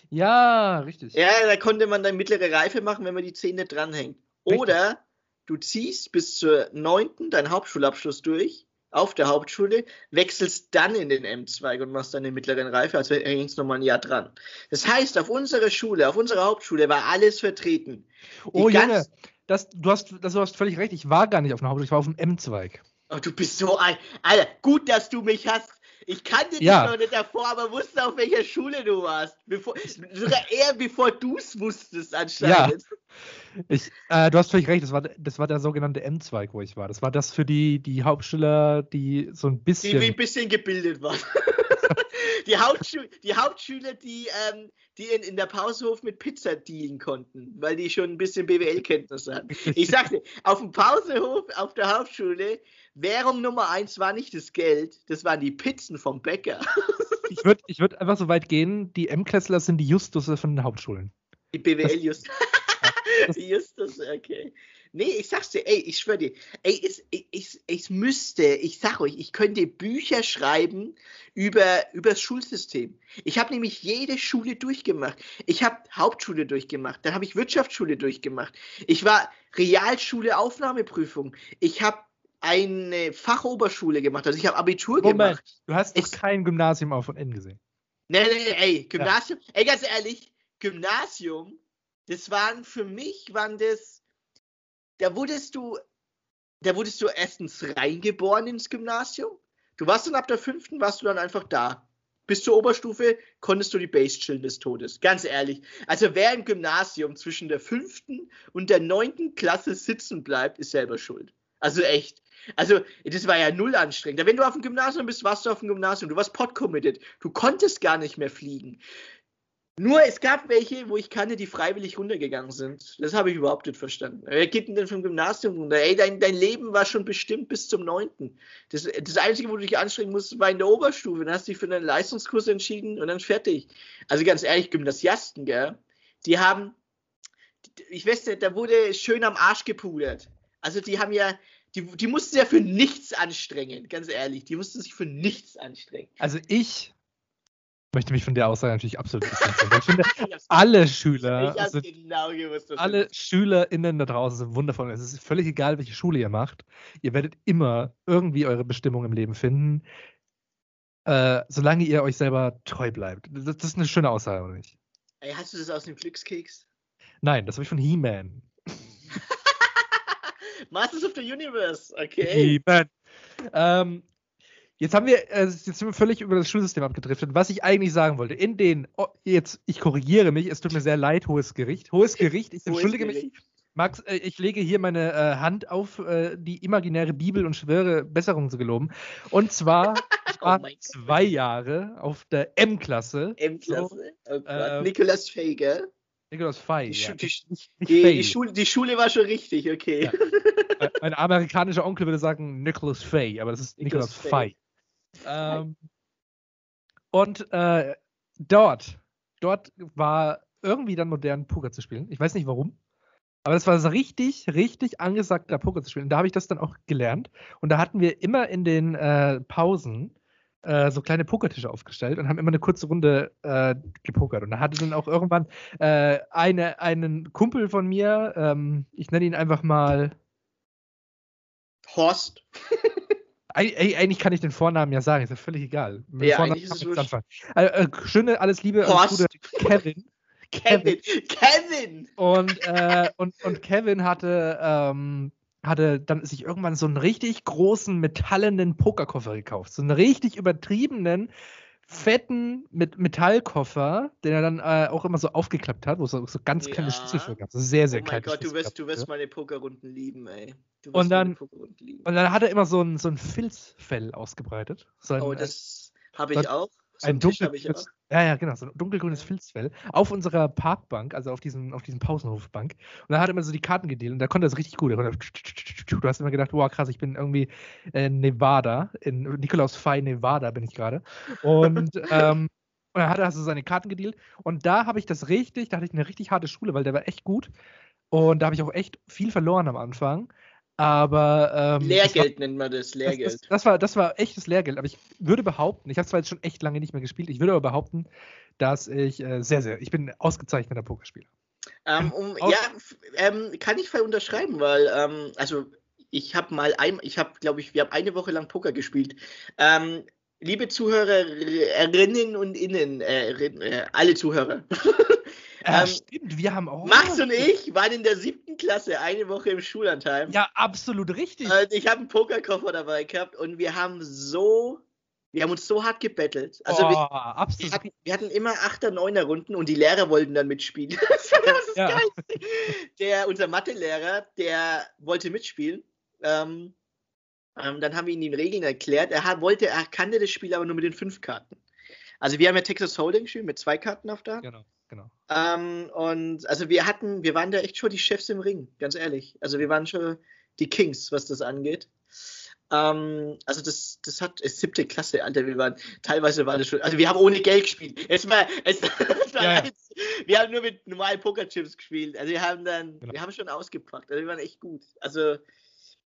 Ja, richtig. Ja, da konnte man dann mittlere Reife machen, wenn man die Zähne dranhängt. Richtig. Oder du ziehst bis zur neunten deinen Hauptschulabschluss durch auf der Hauptschule, wechselst dann in den M-Zweig und machst dann den mittleren Reife, also hängst nochmal ein Jahr dran. Das heißt, auf unserer Schule, auf unserer Hauptschule war alles vertreten. Die oh Junge, das, du, hast, das, du hast völlig recht, ich war gar nicht auf einer Hauptschule, ich war auf dem M-Zweig. Oh, du bist so ein. Alter, gut, dass du mich hast. Ich kannte dich ja. noch nicht davor, aber wusste, auf welcher Schule du warst. Bevor, sogar eher bevor du es wusstest, anscheinend. Ja. Ich, äh, du hast völlig recht, das war, das war der sogenannte M-Zweig, wo ich war. Das war das für die, die Hauptschüler, die so ein bisschen. Die ein bisschen gebildet waren. die, Hauptschü die Hauptschüler, die, ähm, die in, in der Pausenhof mit Pizza dealen konnten, weil die schon ein bisschen BWL-Kenntnisse hatten. Ich sagte, auf dem Pausenhof, auf der Hauptschule, Währung Nummer eins war nicht das Geld, das waren die Pizzen vom Bäcker. ich würde ich würd einfach so weit gehen, die M-Klässler sind die Justusse von den Hauptschulen. Die BWL-Justus. Justus, okay. Nee, ich sag's dir, ey, ich schwör dir, ey, es, ich, ich müsste, ich sag euch, ich könnte Bücher schreiben über, über das Schulsystem. Ich habe nämlich jede Schule durchgemacht. Ich habe Hauptschule durchgemacht, dann habe ich Wirtschaftsschule durchgemacht. Ich war Realschule Aufnahmeprüfung. Ich habe eine Fachoberschule gemacht. Also ich habe Abitur Moment, gemacht. Du hast doch kein Gymnasium auf und N gesehen. Nee, nee, nee, ey, Gymnasium, ja. ey, ganz ehrlich, Gymnasium, das waren für mich, waren das, da wurdest du, da wurdest du erstens reingeboren ins Gymnasium. Du warst dann ab der fünften, warst du dann einfach da. Bis zur Oberstufe konntest du die Base chillen des Todes. Ganz ehrlich. Also wer im Gymnasium zwischen der fünften und der neunten Klasse sitzen bleibt, ist selber schuld. Also echt. Also, das war ja null anstrengend. Wenn du auf dem Gymnasium bist, warst du auf dem Gymnasium, du warst pod-committed. Du konntest gar nicht mehr fliegen. Nur es gab welche, wo ich kannte, die freiwillig runtergegangen sind. Das habe ich überhaupt nicht verstanden. Wer geht denn vom Gymnasium runter? Ey, dein, dein Leben war schon bestimmt bis zum 9. Das, das Einzige, wo du dich anstrengen musst, war in der Oberstufe. Dann hast du dich für einen Leistungskurs entschieden und dann fertig. Also ganz ehrlich, Gymnasiasten, gell? Die haben, ich weiß nicht, da wurde schön am Arsch gepudert. Also die haben ja, die, die mussten sich ja für nichts anstrengen, ganz ehrlich. Die mussten sich für nichts anstrengen. Also ich möchte mich von der Aussage natürlich absolut distanzieren. Ich finde, alle Schüler, also genau gewusst, alle SchülerInnen da draußen sind wundervoll. Es ist völlig egal, welche Schule ihr macht. Ihr werdet immer irgendwie eure Bestimmung im Leben finden, äh, solange ihr euch selber treu bleibt. Das, das, ist eine schöne Aussage, oder nicht? Ey, hast du das aus dem Glückskeks? Nein, das habe ich von He-Man. Masters of the Universe, okay. Ähm, jetzt haben wir, äh, jetzt sind wir völlig über das Schulsystem abgedriftet. Was ich eigentlich sagen wollte, in den, oh, jetzt, ich korrigiere mich, es tut mir sehr leid, hohes Gericht. Hohes Gericht, ich entschuldige mich. Max, äh, ich lege hier meine äh, Hand auf äh, die imaginäre Bibel und schwöre, Besserung zu geloben. Und zwar, Oh zwei Jahre auf der M-Klasse. M-Klasse. Oh Gott. ähm, Nicolas Fay, gell? Nikolaus Fey. Die, Ja. Die, die, Fey. Schule, die Schule war schon richtig, okay. Ja. Mein- Mein amerikanischer Onkel würde sagen Nicholas Fay, aber das ist Nicholas. Fey. Ähm, und äh, dort, dort war irgendwie dann modern Poker zu spielen. Ich weiß nicht warum. Aber das war so richtig, richtig angesagt, da Poker zu spielen. Und da habe ich das dann auch gelernt. Und da hatten wir immer in den äh, Pausen äh, so kleine Pokertische aufgestellt und haben immer eine kurze Runde äh, gepokert. Und da hatte dann auch irgendwann äh, eine, einen Kumpel von mir, ähm, ich nenne ihn einfach mal Horst. Eig- eigentlich kann ich den Vornamen ja sagen, ist ja völlig egal. Mit Ja, Vornamen eigentlich ist es anfangen. Äh, äh, schöne, alles Liebe, alles Horst. Gute, Kevin. Kevin. Kevin! Und, äh, und, und Kevin hatte, ähm, hatte dann sich irgendwann so einen richtig großen metallenen Pokerkoffer gekauft. So einen richtig übertriebenen, fetten mit Metallkoffer, den er dann äh, auch immer so aufgeklappt hat, wo es so, so ganz kleine Ja. Schlüssel für gab. So sehr, sehr oh mein kleine Gott, du Schlüssel wirst, du wirst meine Pokerrunden lieben, ey. Du wirst Und dann- meine Pokerrunden lieben. Und dann hat er immer so ein, so ein Filzfell ausgebreitet. So ein, Oh, das habe ich auch. So ein dunkel, ja, ja, genau, so ein dunkelgrünes Filzfell auf unserer Parkbank, also auf diesem, auf diesem Pausenhofbank. Und da hat er immer so die Karten gedealt und da konnte er es richtig gut. Du hast immer gedacht, wow, krass, ich bin irgendwie in Nevada, in Nikolaus Fey, Nevada bin ich gerade. Und, ähm, und dann hat er so seine Karten gedealt. Und da habe ich das richtig, da hatte ich eine richtig harte Schule, weil der war echt gut. Und da habe ich auch echt viel verloren am Anfang. Aber ähm, das war- Lehrgeld nennt man das, das, Lehrgeld. das, das, war, das war echtes Lehrgeld, aber ich würde behaupten, ich habe zwar jetzt schon echt lange nicht mehr gespielt, ich würde aber behaupten, dass ich äh, sehr, sehr, ich bin ein ausgezeichneter Pokerspieler. Ähm, um, Aus- ja, ähm, kann ich voll unterschreiben, weil, ähm, also ich habe mal ein, ich habe, glaube ich, wir haben eine Woche lang Poker gespielt. Ähm, liebe Zuhörerinnen und Innen, äh, äh, alle Zuhörer. Äh, Ähm, stimmt, wir haben auch. Max und ich waren in der siebten Klasse eine Woche im Schullandheim. Ja, absolut richtig. Und ich habe einen Pokerkoffer dabei gehabt und wir haben so, wir haben uns so hart gebettelt. Also oh, wir, wir, absolut. hatten, wir hatten immer 8er, 9er Runden und die Lehrer wollten dann mitspielen. das das Ja. Geilste. Der, unser Mathelehrer, der wollte mitspielen. Ähm, ähm, dann haben wir ihm die Regeln erklärt. Er wollte, er kannte das Spiel aber nur mit den fünf Karten. Also wir haben ja Texas Hold'em gespielt mit zwei Karten auf der Hand. Genau, genau. Ähm, und also wir hatten, wir waren da echt schon die Chefs im Ring, ganz ehrlich. Also wir waren schon die Kings, was das angeht. Ähm, also das, das hat es siebte Klasse, Alter. Wir waren teilweise war das schon. Also wir haben ohne Geld gespielt. Es war, es, es war Ja, ja. wir haben nur mit normalen Pokerchips gespielt. Also wir haben dann, Genau. wir haben schon ausgepackt. Also wir waren echt gut. Also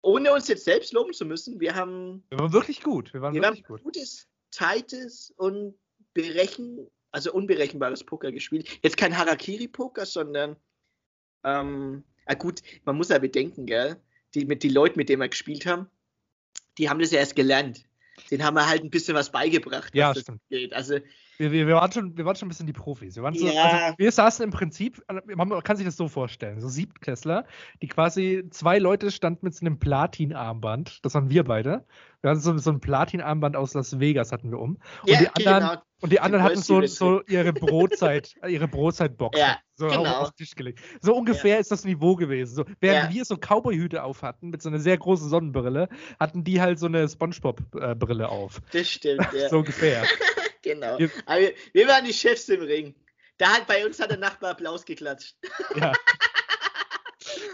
ohne uns jetzt selbst loben zu müssen, wir haben Wir waren wirklich gut. Wir waren wir haben wirklich gut. gutes, tightes und berechen, also unberechenbares Poker gespielt. Jetzt kein Harakiri-Poker, sondern ähm, ah gut, man muss ja bedenken, gell? Die, mit die Leute, mit denen wir gespielt haben, die haben das ja erst gelernt. Den haben wir halt ein bisschen was beigebracht, was Ja, das stimmt. geht. Also Wir, wir, wir, waren schon, wir waren schon ein bisschen die Profis. Wir, waren so, Ja. also, wir saßen im Prinzip, man kann sich das so vorstellen, so Siebtklässler, die quasi, zwei Leute standen mit so einem Platin-Armband, das waren wir beide. Wir hatten so, so ein Platin-Armband aus Las Vegas hatten wir um. Und ja, die anderen, genau. Und die anderen hatten so, so ihre Brotzeit, ihre Brotzeitbox Ja, so genau. auf, den Tisch gelegt. So ungefähr ist das Niveau gewesen. So, während Ja. wir so Cowboy-Hüte auf hatten, mit so einer sehr großen Sonnenbrille, hatten die halt so eine Spongebob-Brille auf. Das stimmt, ja. So ungefähr. genau. Wir- wir, wir waren die Chefs im Ring. Da hat bei uns hat der Nachbar Applaus geklatscht. ja.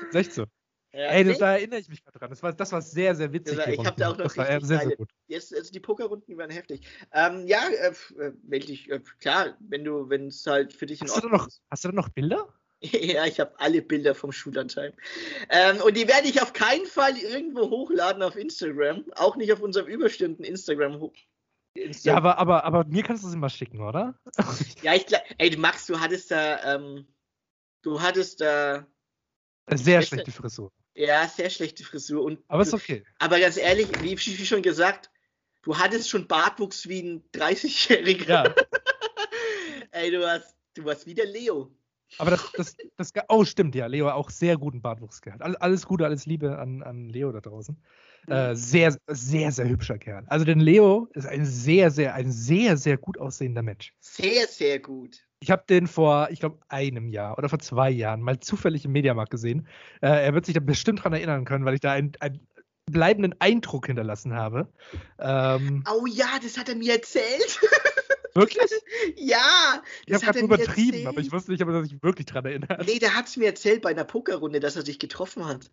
Ist echt so. Ja, Ey, das, da erinnere ich mich gerade dran. Das war, das war sehr, sehr witzig. War- ich hab da auch noch Das war äh, sehr, sehr gut. Jetzt, also die Pokerrunden waren heftig. Ähm, ja, äh, äh, melde dich. Äh, klar, wenn du, wenn es halt für dich in Hast du, Ordnung noch, hast du da noch Bilder? ist. ja, ich habe alle Bilder vom Schullandheim. Ähm, und die werde ich auf keinen Fall irgendwo hochladen auf Instagram. Auch nicht auf unserem überstimmten Instagram. Ho- Ja, Insta aber, aber, aber mir kannst du es immer schicken, oder? ja, ich glaube, ey, Max, du hattest da, ähm, du hattest da, Sehr schlechte Frisur. ja, sehr schlechte Frisur. Und Aber ist okay. aber ganz ehrlich, wie, wie schon gesagt, du hattest schon Bartwuchs wie ein 30-Jähriger. Ja. Ey, du warst, du warst wie der Leo. Aber das, das, das, oh, stimmt, ja, Leo auch sehr guten Bartwuchs gehabt. Alles, alles Gute, alles Liebe an, an Leo da draußen. Äh, sehr, sehr, sehr hübscher Kerl. Also, denn Leo ist ein sehr, sehr, ein sehr, sehr gut aussehender Mensch. Sehr, sehr gut. Ich habe den vor, ich glaube, einem Jahr oder vor zwei Jahren mal zufällig im Mediamarkt gesehen. Äh, er wird sich da bestimmt dran erinnern können, weil ich da einen, einen bleibenden Eindruck hinterlassen habe. Ähm, oh ja, das hat er mir erzählt. Wirklich? ja! Ich habe gerade übertrieben, aber ich wusste nicht, ob er sich wirklich dran erinnert. Nee, der hat es mir erzählt bei einer Pokerrunde, dass er sich getroffen hat.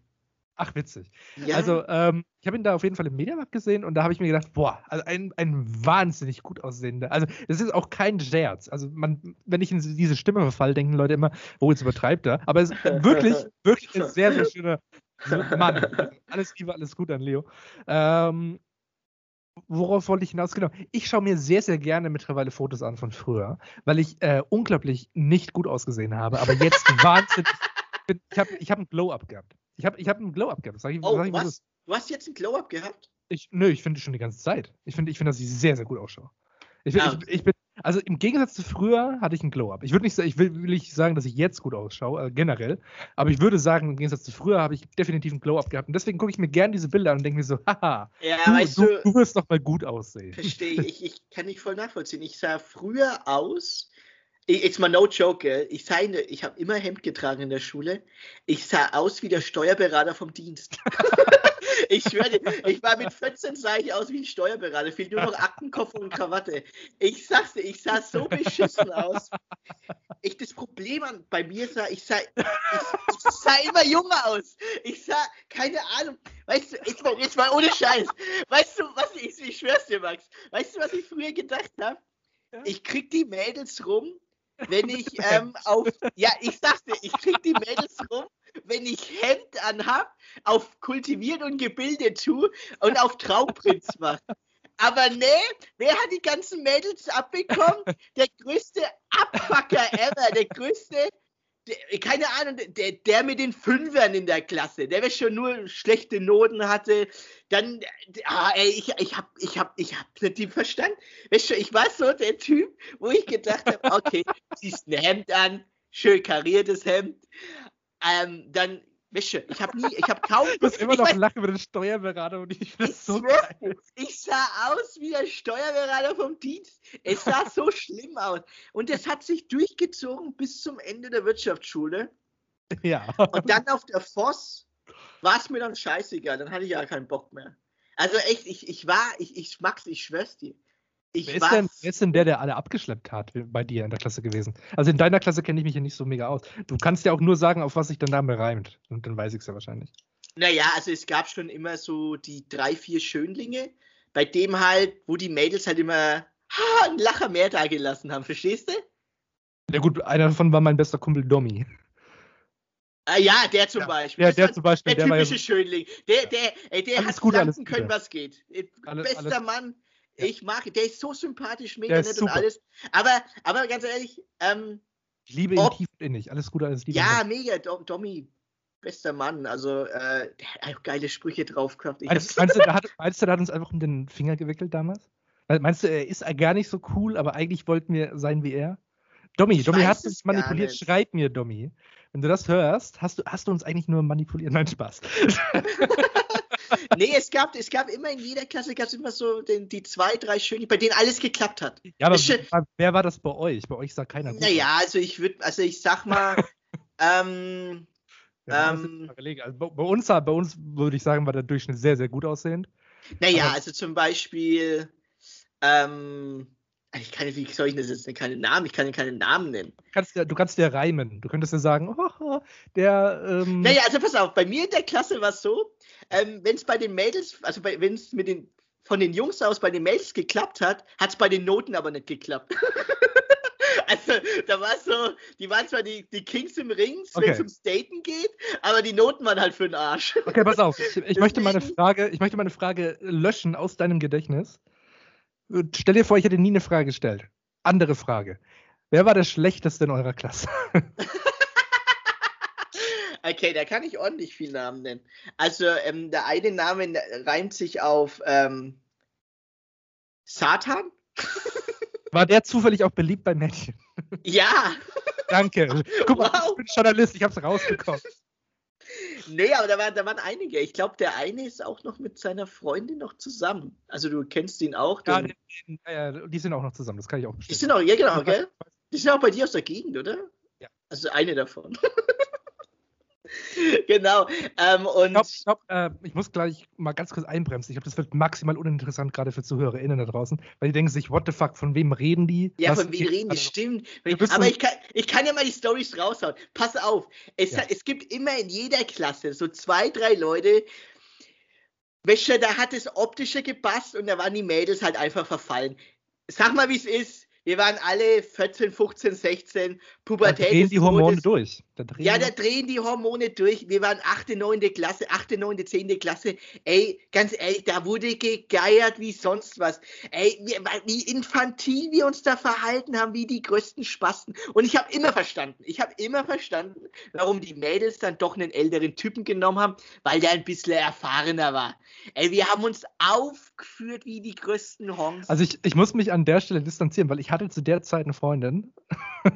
Ach, witzig. Ja. Also, ähm, ich habe ihn da auf jeden Fall im Mediamarkt gesehen und da habe ich mir gedacht, boah, also ein, ein wahnsinnig gut aussehender. Also, das ist auch kein Scherz. Also, man, wenn ich in diese Stimme verfall, denken Leute immer, oh, jetzt übertreibt er. Aber es ist wirklich, wirklich ein sehr, sehr schöner Mann. Alles Liebe, alles gut an Leo. Ähm, worauf wollte ich hinaus? Genau. Ich schaue mir sehr, sehr gerne mittlerweile Fotos an von früher, weil ich äh, unglaublich nicht gut ausgesehen habe, aber jetzt wahnsinnig. Ich habe ich hab einen Glow-Up gehabt. Ich habe ich hab einen Glow-Up gehabt. Sag ich, oh, sag ich, was? Du hast jetzt einen Glow-Up gehabt? Ich, nö, ich finde schon die ganze Zeit. Ich finde, ich find, dass ich sehr, sehr gut ausschaue. Ich, ja. ich, ich, bin, also im Gegensatz zu früher hatte ich einen Glow-Up. Ich würde nicht, ich will, will nicht sagen, dass ich jetzt gut ausschaue, äh, generell. Aber ich würde sagen, im Gegensatz zu früher habe ich definitiv einen Glow-Up gehabt. Und deswegen gucke ich mir gerne diese Bilder an und denke mir so, haha, ja, du, weißt du, du, wirst doch mal gut aussehen. Verstehe ich. Ich kann nicht voll nachvollziehen. Ich sah früher aus, Jetzt mal no joke, ich, ich habe immer Hemd getragen in der Schule. Ich sah aus wie der Steuerberater vom Dienst. ich schwöre ich war mit 14 sah ich aus wie ein Steuerberater, fehlt nur noch Aktenkoffer und Krawatte. Ich sag's dir, ich sah so beschissen aus. Ich, das Problem an, bei mir sah, ich sah, ich, ich sah immer junger aus. Ich sah, keine Ahnung, weißt du, jetzt mal, jetzt mal ohne Scheiß. Weißt du, was ich, ich schwör's dir, Max, weißt du, was ich früher gedacht habe? Ich krieg die Mädels rum, wenn ich ähm, auf, ja, ich sagte, ich krieg die Mädels rum, wenn ich Hemd anhab, auf kultiviert und gebildet tu und auf Trauprinz mach. Aber nee, wer hat die ganzen Mädels abbekommen? Der größte Abfucker ever, der größte, der, keine Ahnung, der, der mit den Fünfern in der Klasse, der schon nur schlechte Noten hatte, dann, ah, ey, ich, ich hab, ich hab, ich hab nicht verstanden. Weißt du, ich war so der Typ, wo ich gedacht habe, okay, ziehst ein Hemd an, schön kariertes Hemd, ähm, dann Wäsche. Ich habe nie, ich habe kaum. Du musst immer noch weiß, lachen über den Steuerberater und ich finde das so geil. Ich sah aus wie der Steuerberater vom Dienst. Es sah so schlimm aus. Und es hat sich durchgezogen bis zum Ende der Wirtschaftsschule. Ja. Und dann auf der Voss war es mir dann scheißegal. Dann hatte ich ja keinen Bock mehr. Also echt, ich, ich war, ich, ich Max, ich schwör's dir. Ich wer, ist denn, wer ist denn der, der alle abgeschleppt hat bei dir in der Klasse gewesen? Also in deiner Klasse kenne ich mich ja nicht so mega aus. Du kannst ja auch nur sagen, auf was sich dein Name reimt. Und dann weiß ich es ja wahrscheinlich. Naja, also es gab schon immer so die drei, vier Schönlinge, bei dem halt, wo die Mädels halt immer ha, einen Lacher mehr da gelassen haben. Verstehst du? Ja gut, einer davon war mein bester Kumpel Domi. Ah, ja, der zum ja, Beispiel. Ja, der zum Beispiel. Der, der typische ja, Schönling. Der, der, ey, der hat gut, können, was geht. Bester alles, Mann. Ich mag, der ist so sympathisch, mega nett und alles. Aber, aber ganz ehrlich, ähm, ich liebe ihn ob, tief und innig. Alles Gute, alles Liebe. Ja, mega. Domi, bester Mann. Also, äh, der hat auch geile Sprüche drauf gehabt. Meinst, meinst, du, der hat, meinst du, der hat uns einfach um den Finger gewickelt damals? Meinst du, er ist gar nicht so cool, aber eigentlich wollten wir sein wie er? Domi, Domi hat uns manipuliert. Schreib mir, Domi. Wenn du das hörst, hast du, hast du uns eigentlich nur manipuliert. Nein, Spaß. nee, es gab, es gab immer in jeder Klasse gab es immer so den, die zwei, drei Schöne, bei denen alles geklappt hat. Ja, aber schon, wer war das bei euch? Bei euch sah keiner. Naja, also ich würde, also ich sag mal, ähm, ja, ähm, also bei, uns, bei uns würde ich sagen, war der Durchschnitt sehr, sehr gut aussehend. Naja, also zum Beispiel, ähm, ich kann, wie soll ich das jetzt keine Namen? Ich kann keinen Namen nennen. Kannst, du kannst dir reimen. Du könntest ja sagen, oh, der. Ähm naja, also pass auf, bei mir in der Klasse war es so, ähm, wenn es bei den Mädels, also wenn es mit den von den Jungs aus bei den Mädels geklappt hat, hat es bei den Noten aber nicht geklappt. also da war es so, die waren zwar die, die Kings im Ring, wenn es ums Daten geht, aber die Noten waren halt für den Arsch. Okay, pass auf. Ich, ich möchte meine Frage, ich möchte meine Frage löschen aus deinem Gedächtnis. Stell dir vor, ich hätte nie eine Frage gestellt. Andere Frage. Wer war der Schlechteste in eurer Klasse? okay, da kann ich ordentlich viel Namen nennen. Also, ähm, der eine Name reimt sich auf ähm, Satan. War der zufällig auch beliebt bei Mädchen? Ja. Danke. Guck mal, wow. ich bin Journalist, ich hab's rausbekommen. Nee, aber da, war, da waren einige. Ich glaube, der eine ist auch noch mit seiner Freundin noch zusammen. Also du kennst ihn auch. Ja, den, den, äh, die sind auch noch zusammen, das kann ich auch bestätigen. Die sind auch, ja genau, gell? Die sind auch bei dir aus der Gegend, oder? Ja. Also eine davon. genau. Ähm, und ich, glaub, ich, glaub, äh, ich, muss gleich mal ganz kurz einbremsen. Ich glaube, das wird maximal uninteressant, gerade für ZuhörerInnen da draußen, weil die denken sich, what the fuck, von wem reden die? Ja, Was von wem reden die, stimmt. Aber ich kann, ich kann ja mal die Storys raushauen. Pass auf, es, ja. es gibt immer in jeder Klasse so zwei, drei Leute, welche, da hat das Optische gepasst und da waren die Mädels halt einfach verfallen. Sag mal, wie es ist wir waren alle 14, 15, 16, Pubertät. Da drehen die Hormone durch. Da ja, da drehen die Hormone durch. Wir waren 8., 9. Klasse, 8., 9., 10. Klasse. Ey, ganz ehrlich, da wurde gegeiert wie sonst was. Ey, wie, infantil wir uns da verhalten haben, wie die größten Spasten. Und ich habe immer verstanden, ich habe immer verstanden, warum die Mädels dann doch einen älteren Typen genommen haben, weil der ein bisschen erfahrener war. Ey, wir haben uns aufgeführt wie die größten Honks. Also ich, ich muss mich an der Stelle distanzieren, weil ich hatte zu der Zeit eine Freundin.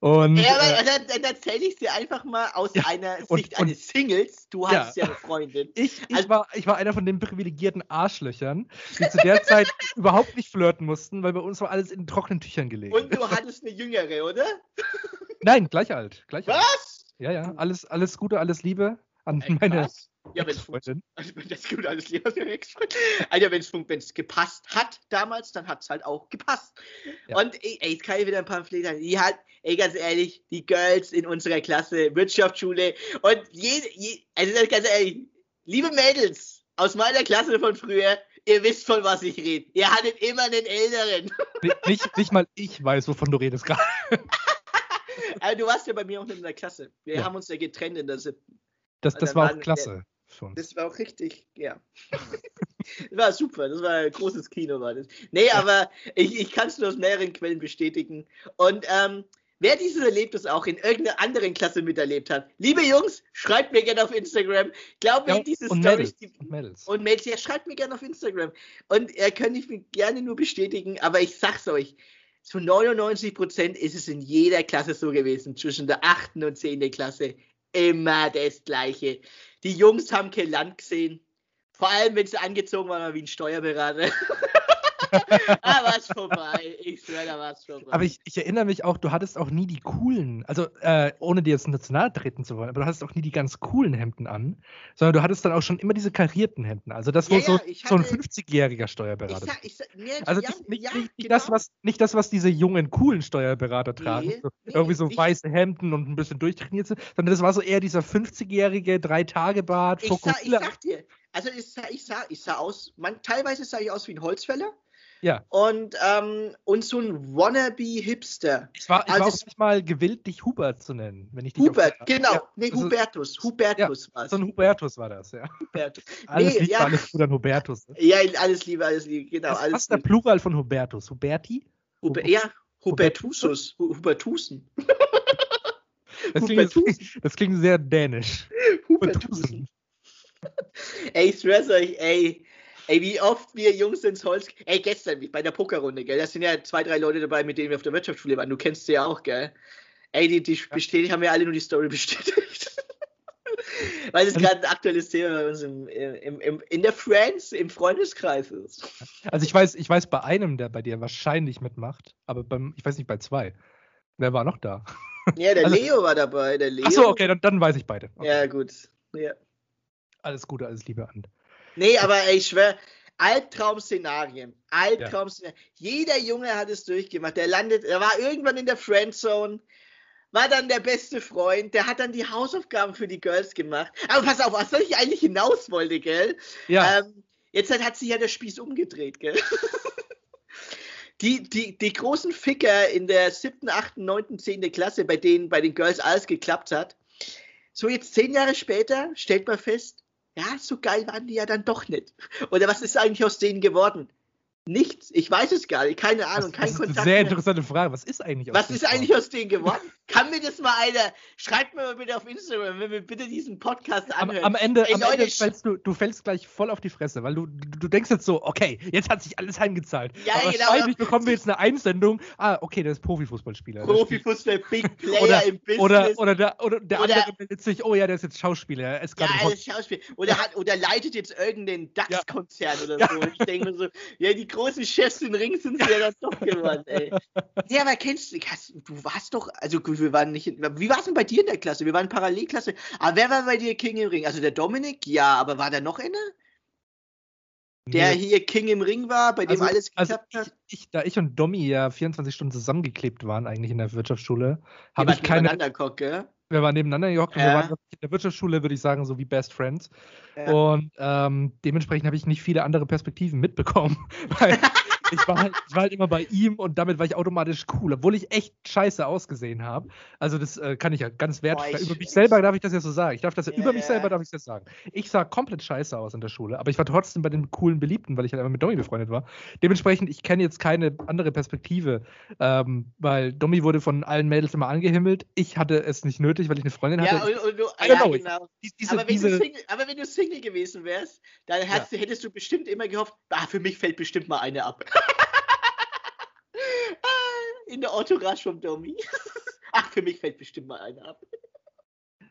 Und, ja, aber äh, dann, dann erzähle ich dir einfach mal aus ja, einer Sicht und, eines Singles. Du hast ja, ja eine Freundin. Ich, ich, also, war, ich war einer von den privilegierten Arschlöchern, die zu der Zeit überhaupt nicht flirten mussten, weil bei uns war alles in trockenen Tüchern gelegt. Und du hattest eine jüngere, oder? Nein, gleich alt. Gleich Was? Alt. Ja, ja. Alles, alles Gute, alles Liebe an Ey, meine. Was? Ja, wenn es also, das gut alles lieber Also, wenn es gepasst hat damals, dann hat es halt auch gepasst. Ja. Und ey, jetzt kann ich wieder ein Pamphlet haben. Die hat, ey, ganz ehrlich, die Girls in unserer Klasse, Wirtschaftsschule und jede, je, also ganz ehrlich, liebe Mädels aus meiner Klasse von früher, ihr wisst von was ich rede. Ihr hattet immer einen Älteren. Nicht, nicht mal ich weiß, wovon du redest gerade. also, du warst ja bei mir auch in der Klasse. Wir ja. haben uns ja getrennt in der siebten. Das, das war auch klasse schon. Das war auch richtig, ja. das war super, das war ein großes Kino, war das. Nee, aber ich, ich kann es nur aus mehreren Quellen bestätigen. Und ähm, wer dieses Erlebnis auch in irgendeiner anderen Klasse miterlebt hat, liebe Jungs, schreibt mir gerne auf Instagram. Glaubt mir, ja, diese und Storys. Die, und Mädels. Und Mädels, ja, schreibt mir gerne auf Instagram. Und er äh, könnt ich mir gerne nur bestätigen, aber ich sag's euch. Zu 99 Prozent ist es in jeder Klasse so gewesen, zwischen der 8. und 10. Klasse. Immer das Gleiche. Die Jungs haben kein Land gesehen. Vor allem, wenn sie angezogen waren wie ein Steuerberater. ah, was vorbei. Ich schwöre, da war vorbei. Aber ich, ich, erinnere mich auch, du hattest auch nie die coolen, also äh, ohne dir jetzt national treten zu wollen, aber du hattest auch nie die ganz coolen Hemden an, sondern du hattest dann auch schon immer diese karierten Hemden. Also das, wo ja, so, ja, hatte, so ein 50-jähriger Steuerberater. Ich sag, ich sag, also ja, nicht, nicht, nicht, genau. das, was, nicht das, was diese jungen, coolen Steuerberater tragen. Nee, so, nee, irgendwie so ich, weiße Hemden und ein bisschen durchtrainiert sind, sondern das war so eher dieser 50-jährige, Drei-Tage-Bart, ich, sag, ich sag dir, also ich sah, ich sah, ich sah aus, man, teilweise sah ich aus wie ein Holzfäller. Ja. Und, ähm, und so ein Wannabe-Hipster. Ich war, ich also war auch mal gewillt, dich Hubert zu nennen. Wenn ich dich Hubert, genau. Ja, nee, Hubertus. Hubertus ja, war es. So ein Hubertus war das, ja. Hubertus. alles nee, Liebe, ja. alles gut an Hubertus. Ne? Ja, alles Liebe, alles Liebe, genau. Was ist der Plural von Hubertus? Huberti? Huber, ja, Hubertusus. Hubertusen. Das klingt, das klingt sehr dänisch. Hubertusen. ey, ich schwör's euch, ey, Ey, wie oft wir Jungs ins Holz. Ey, gestern bei der Pokerrunde, gell? Da sind ja zwei, drei Leute dabei, mit denen wir auf der Wirtschaftsschule waren. Du kennst sie ja auch, gell? Ey, die, die bestätigt, haben ja alle nur die Story bestätigt. Weil es also, gerade ein aktuelles Thema bei uns im, im, im, in der Friends, im Freundeskreis ist. Also ich weiß, ich weiß bei einem, der bei dir wahrscheinlich mitmacht, aber beim, ich weiß nicht bei zwei. Wer war noch da? Ja, der also, Leo war dabei. Der Leo. Achso, okay, dann, dann weiß ich beide. Okay. Ja, gut. Ja. Alles Gute, alles Liebe an. Nee, aber ey, ich schwöre, Albtraum-Szenarien. Albtraum-Szenarien. Ja. Jeder Junge hat es durchgemacht. Der landet, er war irgendwann in der Friendzone, war dann der beste Freund, der hat dann die Hausaufgaben für die Girls gemacht. Aber pass auf, was soll ich eigentlich hinaus wollte, gell? Ja. Ähm, jetzt hat sich ja der Spieß umgedreht, gell? Die, die, die großen Ficker in der siebten, achten, neunten, zehnten Klasse, bei denen bei den Girls alles geklappt hat. So jetzt zehn Jahre später stellt man fest, ja, so geil waren die ja dann doch nicht. Oder was ist eigentlich aus denen geworden? Nichts. Ich weiß es gar nicht. Keine Ahnung. Das, kein das ist Kontakt. eine sehr interessante Frage. Was ist eigentlich aus Was ist eigentlich aus denen geworden? Kann mir das mal einer. Schreibt mir mal bitte auf Instagram, wenn wir bitte diesen Podcast Am, anhören. am Ende, Ey, am Leute, Ende fällst du, du fällst gleich voll auf die Fresse, weil du, du, du denkst jetzt so, okay, jetzt hat sich alles heimgezahlt. Ja, aber genau, wahrscheinlich bekommen wir jetzt eine Einsendung. Ah, okay, der ist Profifußballspieler. der Profifußball, Big Player Oder- im Business. Oder, oder, der, oder der Oder- andere meldet sich, oh ja, der ist jetzt Schauspieler, er ist ja, gerade im alles Schauspiel. Oder, hat, oder leitet jetzt irgendeinen DAX-Konzern oder Ja. so. Und ich denke mir so, ja, die großen Chefs im Ring sind sie ja dann doch geworden, ey. Ja, aber kennst du, du warst doch, also gut, wir waren nicht, in, wie war es denn bei dir in der Klasse? Wir waren Parallelklasse. Aber wer war bei dir King im Ring? Also der Dominik? Ja, aber war da noch einer? Der Nee. hier King im Ring war, bei dem Also- alles Also geklappt hat? ich, ich, da ich und Domi ja 24 Stunden zusammengeklebt waren eigentlich in der Wirtschaftsschule, habe ich keine, gell? Wir waren nebeneinander gehockt und wir Ja. waren in der Wirtschaftsschule, würde ich sagen, so wie Best Friends. Ja. Und ähm, dementsprechend habe ich nicht viele andere Perspektiven mitbekommen. Weil ich, war halt, ich war halt immer bei ihm und damit war ich automatisch cool, obwohl ich echt scheiße ausgesehen habe. Also das äh, kann ich ja ganz ich- Über mich selber darf ich das ja so sagen. Ich darf das ja, Ja, über mich ja. selber darf ich das sagen. Ich sah komplett scheiße aus in der Schule, aber ich war trotzdem bei den coolen Beliebten, weil ich halt immer mit Domi befreundet war. Dementsprechend, ich kenne jetzt keine andere Perspektive, ähm, weil Domi wurde von allen Mädels immer angehimmelt. Ich hatte es nicht nötig, weil ich eine Freundin Ja, hatte. und, und du, I don't ja, genau. Diese, aber, wenn diese, du Single, aber wenn du Single gewesen wärst, dann hast, du- hättest du bestimmt immer gehofft, ah, für mich fällt bestimmt mal eine ab. In der Entourage vom Domi. Ach, für mich fällt bestimmt mal eine ab.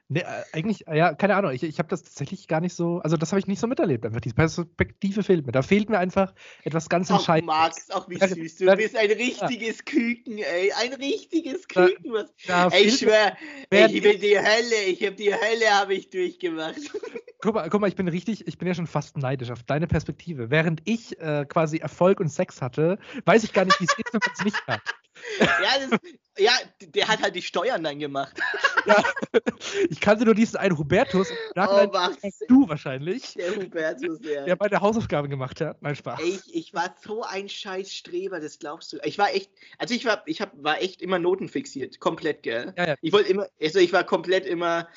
Nee, äh, eigentlich, äh, ja, keine Ahnung. Ich, ich habe das tatsächlich gar nicht so, also das habe ich nicht so miterlebt. Einfach diese Perspektive fehlt mir. Da fehlt mir einfach etwas ganz Ach, Entscheidendes. Max, auch wie süß. Du bist ein richtiges Küken, ey. Ein richtiges Da- Küken. Was, Da ey, ich schwör, ich bin die Hölle. Ich habe die Hölle habe ich durchgemacht. guck, mal, guck mal, ich bin richtig, ich bin ja schon fast neidisch auf deine Perspektive. Während ich äh, quasi Erfolg und Sex hatte, weiß ich gar nicht, wie es ist, wenn man es nicht hat. Ja, das, ja, der hat halt die Steuern dann gemacht. Ja, ich kannte nur diesen einen Hubertus, Oh, du wahrscheinlich, Der Hubertus, ja. der meine Hausaufgaben gemacht hat. Mein Spaß. Ey, ich, ich war so ein scheiß Streber, das glaubst du. Ich war echt, also ich war, ich hab, war echt immer notenfixiert, komplett, gell? Ja, ja. Ich wollte immer, also ich war komplett immer.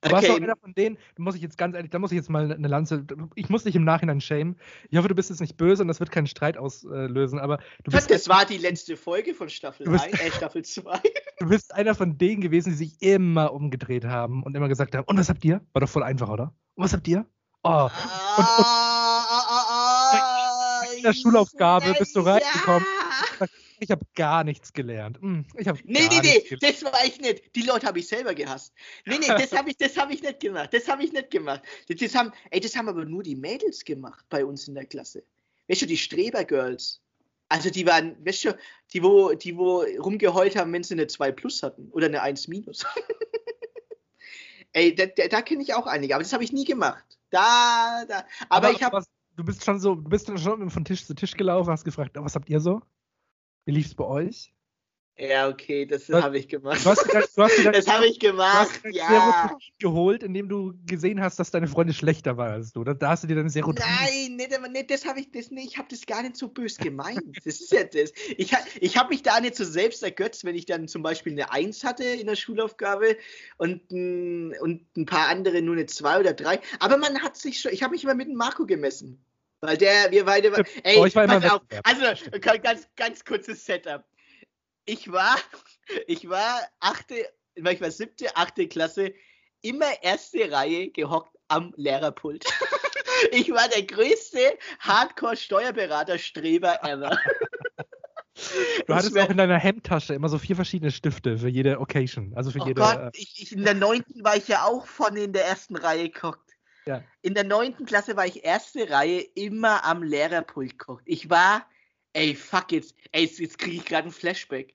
Du warst auch Okay, einer von denen, da muss ich jetzt ganz ehrlich, da muss ich jetzt mal eine Lanze, ich muss dich im Nachhinein schämen. Ich hoffe, du bist jetzt nicht böse und das wird keinen Streit auslösen, aber du bist, das war die letzte Folge von Staffel Du bist- 1, äh, Staffel 2. du bist einer von denen gewesen, die sich immer umgedreht haben und immer gesagt haben, und was habt ihr? War doch voll einfach, oder? Und was habt ihr? Oh, Ah, ah, ah, in der Schulaufgabe bist du ja. Ich habe gar nichts gelernt. Hm, Ich hab Nee, nee, nee, das war ich nicht. Die Leute habe ich selber gehasst. Nee, nee, das habe ich, das hab ich nicht gemacht. Das habe ich nicht gemacht. Das, das, haben, ey, das haben aber nur die Mädels gemacht bei uns in der Klasse. Weißt du, die Streber-Girls. Also die waren, weißt du, die wo, die wo rumgeheult haben, wenn sie eine 2 plus hatten oder eine 1 minus. ey, da, da, da kenne ich auch einige, aber das habe ich nie gemacht. Da, da. Aber, ich habe Du bist schon so, du bist dann schon von Tisch zu Tisch gelaufen, hast gefragt, was habt ihr so? Wie lief's bei euch? Ja, okay, das habe ich gemacht. Du hast dann- du hast dann- das habe ich Du gemacht, hast dein ja. Serotonin geholt, indem du gesehen hast, dass deine Freundin schlechter war als du. Da, da hast du dir deine Serotonin. Nein, nicht, nicht, das habe ich das nicht. Ich habe das gar nicht so bös gemeint. Das ist ja das. Ich, ich habe mich da nicht so selbst ergötzt, wenn ich dann zum Beispiel eine 1 hatte in der Schulaufgabe und, ein- und ein paar andere nur eine 2 oder 3. Aber man hat sich schon, ich habe mich immer mit dem Marco gemessen. Weil der, wir beide, ey, ich war pass auf, also ganz, ganz, kurzes Setup. Ich war, ich war achte, ich war siebte, achte Klasse, immer erste Reihe gehockt am Lehrerpult. Ich war der größte Hardcore-Steuerberater-Streber ever. Du hattest auch in deiner Hemdtasche immer so vier verschiedene Stifte für jede Occasion. Also für Oh jede. Gott, ich, ich, in der neunten war ich ja auch vorne in der ersten Reihe gehockt. Ja. In der neunten Klasse war ich erste Reihe immer am Lehrerpult gehockt. Ich war, ey, fuck jetzt, ey, jetzt, jetzt kriege ich gerade ein Flashback.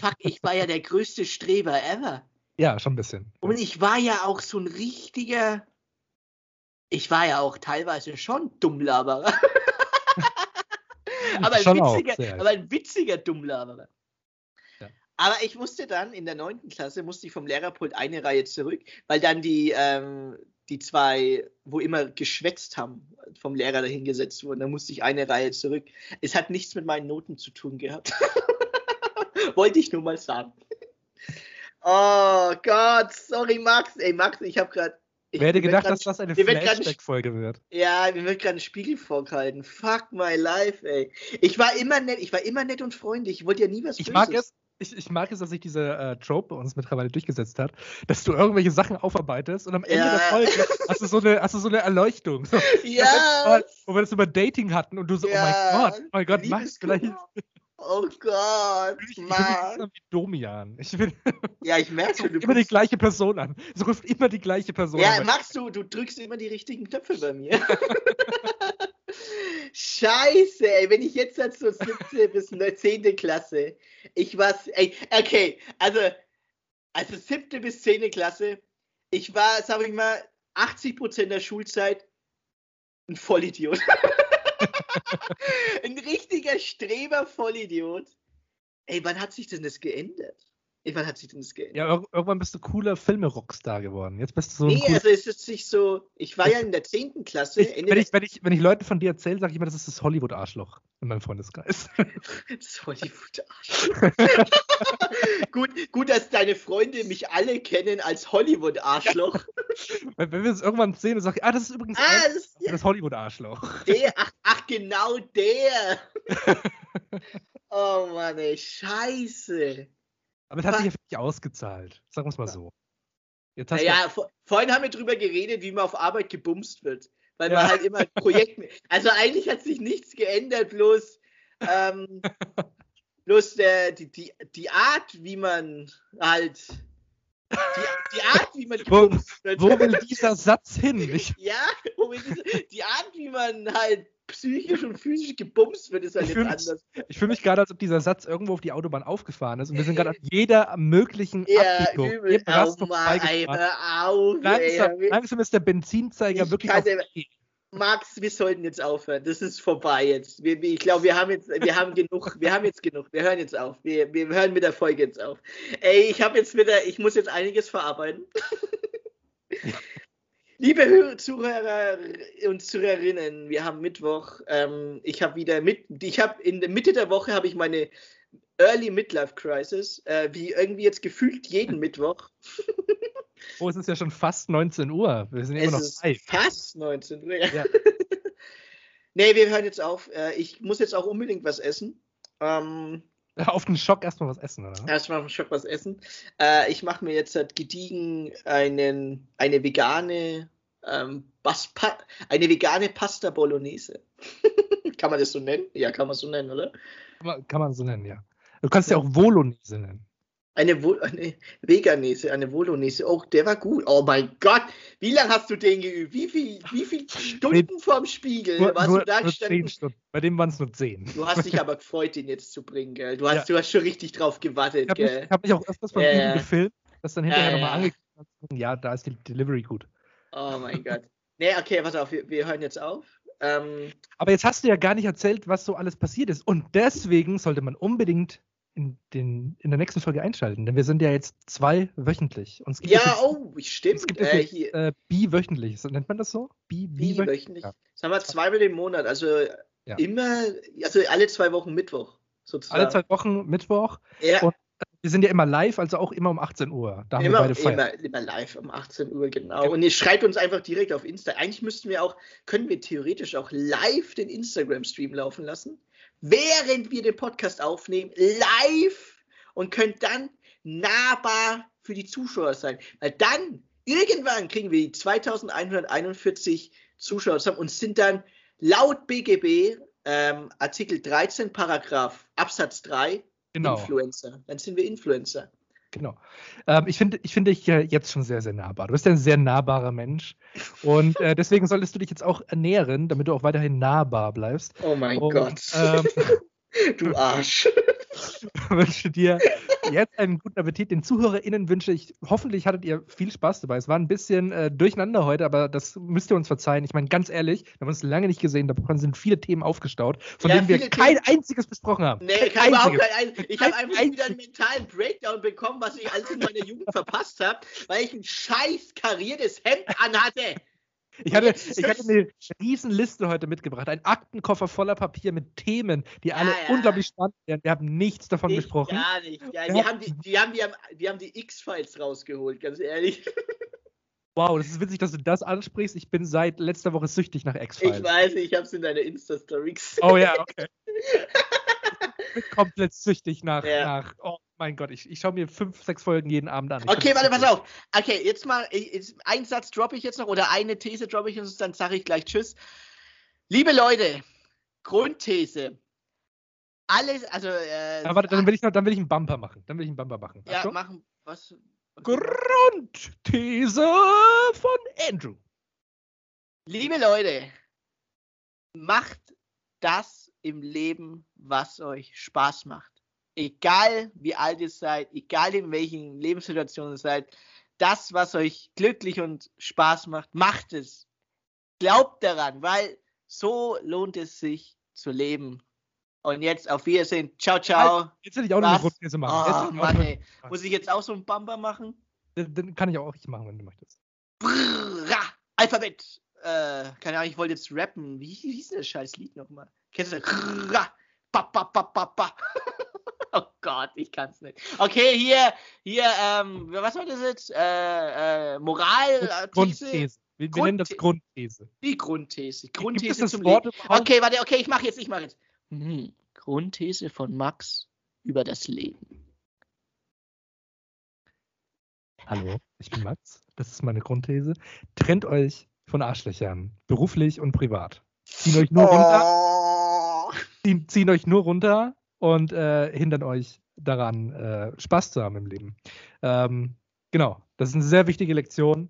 Fuck, ich war ja der größte Streber ever. ja, schon ein bisschen. Und ich war ja auch so ein richtiger, ich war ja auch teilweise schon Dummlaberer. aber, ein Schon auch, witziger, sehr. aber ein witziger Dummlaberer. Ja. Aber ich musste dann in der neunten Klasse, musste ich vom Lehrerpult eine Reihe zurück, weil dann die, ähm, die zwei, wo immer geschwätzt haben, vom Lehrer dahingesetzt wurden. Da musste ich eine Reihe zurück. Es hat nichts mit meinen Noten zu tun gehabt. Wollte ich nur mal sagen. Oh Gott, sorry Max. Ey Max, ich habe gerade Ich Wer hätte gedacht, grad, dass das eine Flashback-Folge wird? Ja, mir wird gerade ein Spiegel vorgehalten. Fuck my life, ey. Ich war immer nett, ich war immer nett und freundlich. Ich wollte ja nie was ich Mag es, ich, ich, mag es, dass sich diese äh, Trope bei uns mittlerweile durchgesetzt hat, dass du irgendwelche Sachen aufarbeitest und am Ende ja. der Folge hast du so eine, hast du so eine Erleuchtung. So, ja. wo wir das über Dating hatten und du so, ja. oh mein Gott, oh mein Gott, Max, vielleicht. Oh Gott, ich, Mann. Ich wie Domian. Ich bin, ja, ich merke schon. Du immer die gleiche Person an. Es ruft immer die gleiche Person ja, an. Ja, Max, du, du drückst immer die richtigen Knöpfe bei mir. Scheiße, ey, wenn ich jetzt halt so 17 bis 10. Klasse, ich war, ey, okay, also, also 7. bis 10. Klasse, ich war, sag ich mal, 80% der Schulzeit ein Vollidiot. ein richtiger Streber Vollidiot. Ey, wann hat sich denn das geändert? Wann hat sich das geändert? Ja, irgendwann bist du cooler Filme-Rockstar geworden. Jetzt bist du so. Nee, also ist es nicht so. Ich war ja in der 10. Klasse. Ich, wenn, ich, wenn, ich, wenn ich Leuten von dir erzähle, sage ich immer, das ist das Hollywood-Arschloch in meinem Freundeskreis. Das Hollywood-Arschloch. gut, gut, dass deine Freunde mich alle kennen als Hollywood-Arschloch. wenn, wenn wir es irgendwann sehen und sagen, ah, das ist übrigens ah, das, das Hollywood-Arschloch. Der, ach, ach, genau der. oh Mann, ey, scheiße. Aber es hat sich ja wirklich ausgezahlt. Sagen wir es mal so. Jetzt naja, vor, vorhin haben wir drüber geredet, wie man auf Arbeit gebumst wird. Weil ja. man halt immer Projekt. Also eigentlich hat sich nichts geändert, bloß, ähm, bloß der, die, die, die Art, wie man halt. Die, die Art, wie man gebumst wird. Wo will dieser Satz hin? Ich ja, wo will diese, die Art, wie man halt psychisch und physisch gebumst wird, ist halt ich jetzt anders. ich fühle mich gerade, als ob dieser Satz irgendwo auf die Autobahn aufgefahren ist und wir sind gerade an jeder möglichen ja, Abbiegung. Übel. Oh, mal, auf, langsam, ey, langsam ist der Benzinzeiger wirklich auf Max, wir sollten jetzt aufhören. Das ist vorbei jetzt. Wir, ich glaube, wir haben jetzt, wir haben genug, wir haben jetzt genug. Wir hören jetzt auf. Wir, wir hören mit der Folge jetzt auf. Ey, ich habe jetzt wieder, ich muss jetzt einiges verarbeiten. Liebe Zuhörer und Zuhörerinnen, wir haben Mittwoch. Ähm, ich habe wieder mit, ich habe in der Mitte der Woche habe ich meine Early Midlife Crisis, äh, wie irgendwie jetzt gefühlt jeden Mittwoch. oh, es ist ja schon fast 19 Uhr. Wir sind ja immer noch live. Fast 19 Uhr. Ja. nee, wir hören jetzt auf. Äh, ich muss jetzt auch unbedingt was essen. Ähm, auf den Schock erstmal was essen, oder? Erstmal auf den Schock was essen. Äh, ich mache mir jetzt halt gediegen einen, eine vegane ähm, eine vegane Pasta Bolognese. kann man das so nennen? Ja, kann man so nennen, oder? Kann man, kann man so nennen, ja. Du kannst ja auch Bolognese nennen. Eine, Vo eine Veganese, eine Bolognese. Oh, der war gut. Oh mein Gott, wie lange hast du den geübt? Wie viel, wie viel Stunden vorm Spiegel nur, warst nur, du da gestanden? Stunden. Bei dem waren es nur zehn. Du hast dich aber gefreut, den jetzt zu bringen, gell? Du hast, ja. du hast schon richtig drauf gewartet, ich hab gell? Mich, ich habe mich auch öfters von ja, ihm gefilmt, das dann hinterher ja, nochmal ja. angekündigt Ja, da ist die Delivery gut. Oh mein Gott. Nee, okay, pass auf, wir, wir hören jetzt auf. Ähm, Aber jetzt hast du ja gar nicht erzählt, was so alles passiert ist. Und deswegen sollte man unbedingt in, den, in der nächsten Folge einschalten, denn wir sind ja jetzt zwei wöchentlich. Und ja, jetzt, oh, stimmt. Es gibt äh, jetzt, äh, bi-wöchentlich, nennt man das so? Bi-wöchentlich. Bi ja. Das haben wir zweimal im Monat, also ja. immer, also alle zwei Wochen Mittwoch sozusagen. Alle zwei Wochen Mittwoch. Ja. Und wir sind ja immer live, also auch immer um 18 Uhr. Da haben immer, immer, immer live um 18 Uhr, genau. Und ihr schreibt uns einfach direkt auf Insta. Eigentlich müssten wir auch, können wir theoretisch auch live den Instagram-Stream laufen lassen, während wir den Podcast aufnehmen, live und könnt dann nahbar für die Zuschauer sein. Weil dann, irgendwann kriegen wir die 2141 Zuschauer zusammen und sind dann laut BGB ähm, Artikel 13, Paragraph Absatz 3 Genau. Influencer. Dann sind wir Influencer. Genau. Ähm, ich finde ich find dich äh, jetzt schon sehr, sehr nahbar. Du bist ein sehr nahbarer Mensch. Und äh, deswegen solltest du dich jetzt auch ernähren, damit du auch weiterhin nahbar bleibst. Oh mein Und, Gott. Ähm, du Arsch. wünsche dir jetzt einen guten Appetit. Den ZuhörerInnen wünsche ich, hoffentlich hattet ihr viel Spaß dabei. Es war ein bisschen äh, durcheinander heute, aber das müsst ihr uns verzeihen. Ich meine, ganz ehrlich, wir haben uns lange nicht gesehen, da sind viele Themen aufgestaut, von ja, denen wir kein Themen. einziges besprochen haben. Nee, kein Ich habe einfach einziges. wieder einen mentalen Breakdown bekommen, was ich alles in meiner Jugend verpasst habe, weil ich ein scheiß kariertes Hemd anhatte. Ich hatte, ich hatte eine Riesenliste heute mitgebracht. Ein Aktenkoffer voller Papier mit Themen, die ja, alle ja. unglaublich spannend wären. Wir haben nichts davon ich besprochen. Gar nicht. Ja, wir, haben die, die, haben die, die, haben die X-Files rausgeholt, ganz ehrlich. Wow, das ist witzig, dass du das ansprichst. Ich bin seit letzter Woche süchtig nach X-Files. Ich weiß, ich habe es in deiner Insta-Story gesehen. Oh ja, okay. bin komplett süchtig nach, ja. nach oh mein Gott, ich, ich schaue mir fünf, sechs Folgen jeden Abend an. Ich okay, warte, pass auf. Okay, jetzt mal, einen Satz droppe ich jetzt noch oder eine These droppe ich und dann sage ich gleich Tschüss. Liebe Leute, Grundthese. Alles, also. Äh, warte, dann will, ich noch, dann will ich einen Bumper machen. Dann will ich einen Bumper machen. Ja, Achtung. machen. Was? Grundthese von Andrew. Liebe Leute, macht das im Leben, was euch Spaß macht. Egal wie alt ihr seid, egal in welchen Lebenssituationen ihr seid, das, was euch glücklich und Spaß macht, macht es. Glaubt daran, weil so lohnt es sich zu leben. Und jetzt auf Wiedersehen. Ciao, ciao. Jetzt will ich auch noch eine Grundthese machen. Oh, Mann, ey. Muss ich jetzt auch so einen Bumper machen? Den, kann ich auch nicht machen, wenn du möchtest. Brrra, Alphabet. Äh, keine Ahnung, ich wollte jetzt rappen. Wie, wie hieß das scheiß Lied nochmal? Kennst du das? Oh Gott, ich kann's nicht. Okay, hier, hier, ähm, was war das jetzt? Äh, äh, Moral. Grundthese. Wir, wir nennen das Grundthese. Wie Grundthese? Grundthese zum Wort Leben. Okay, warte, okay, ich mache jetzt, ich mache jetzt. Hm. Grundthese von Max über das Leben. Hallo, ich bin Max. Das ist meine Grundthese. Trennt euch von Arschlöchern, beruflich und privat. Ziehen euch nur oh. runter. Ziehen, ziehen, euch nur runter und äh, hindern euch daran, äh, Spaß zu haben im Leben. Ähm, genau, das ist eine sehr wichtige Lektion.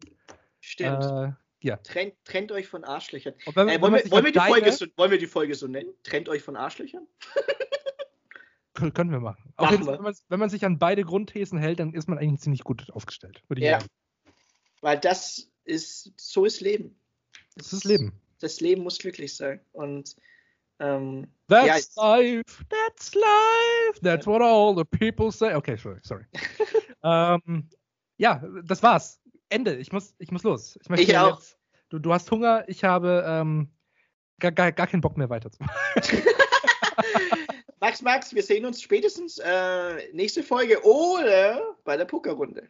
Stimmt. Äh, ja. Trennt, trennt euch von Arschlöchern. Wenn, äh, wollen, wir, wollen, wir Folge so, wollen, wir, die Folge so, nennen? Trennt euch von Arschlöchern? Können wir machen. machen jeden, wir. Wenn, man, wenn, man, sich an beide Grundthesen hält, dann ist man eigentlich ziemlich gut aufgestellt, würde ich ja. sagen. Weil das ist, so ist Leben. Das, ist Leben. Das Leben muss glücklich sein. Und ähm, That's ja, life, that's life, that's what all the people say. Okay, sorry, sorry. ähm, ja, das war's. Ende. Ich muss, ich muss los. Ich, ich auch. Jetzt, du, du hast Hunger, ich habe ähm, gar, gar, gar keinen Bock mehr weiterzumachen. Max, Max, wir sehen uns spätestens äh, nächste Folge oder bei der Pokerrunde.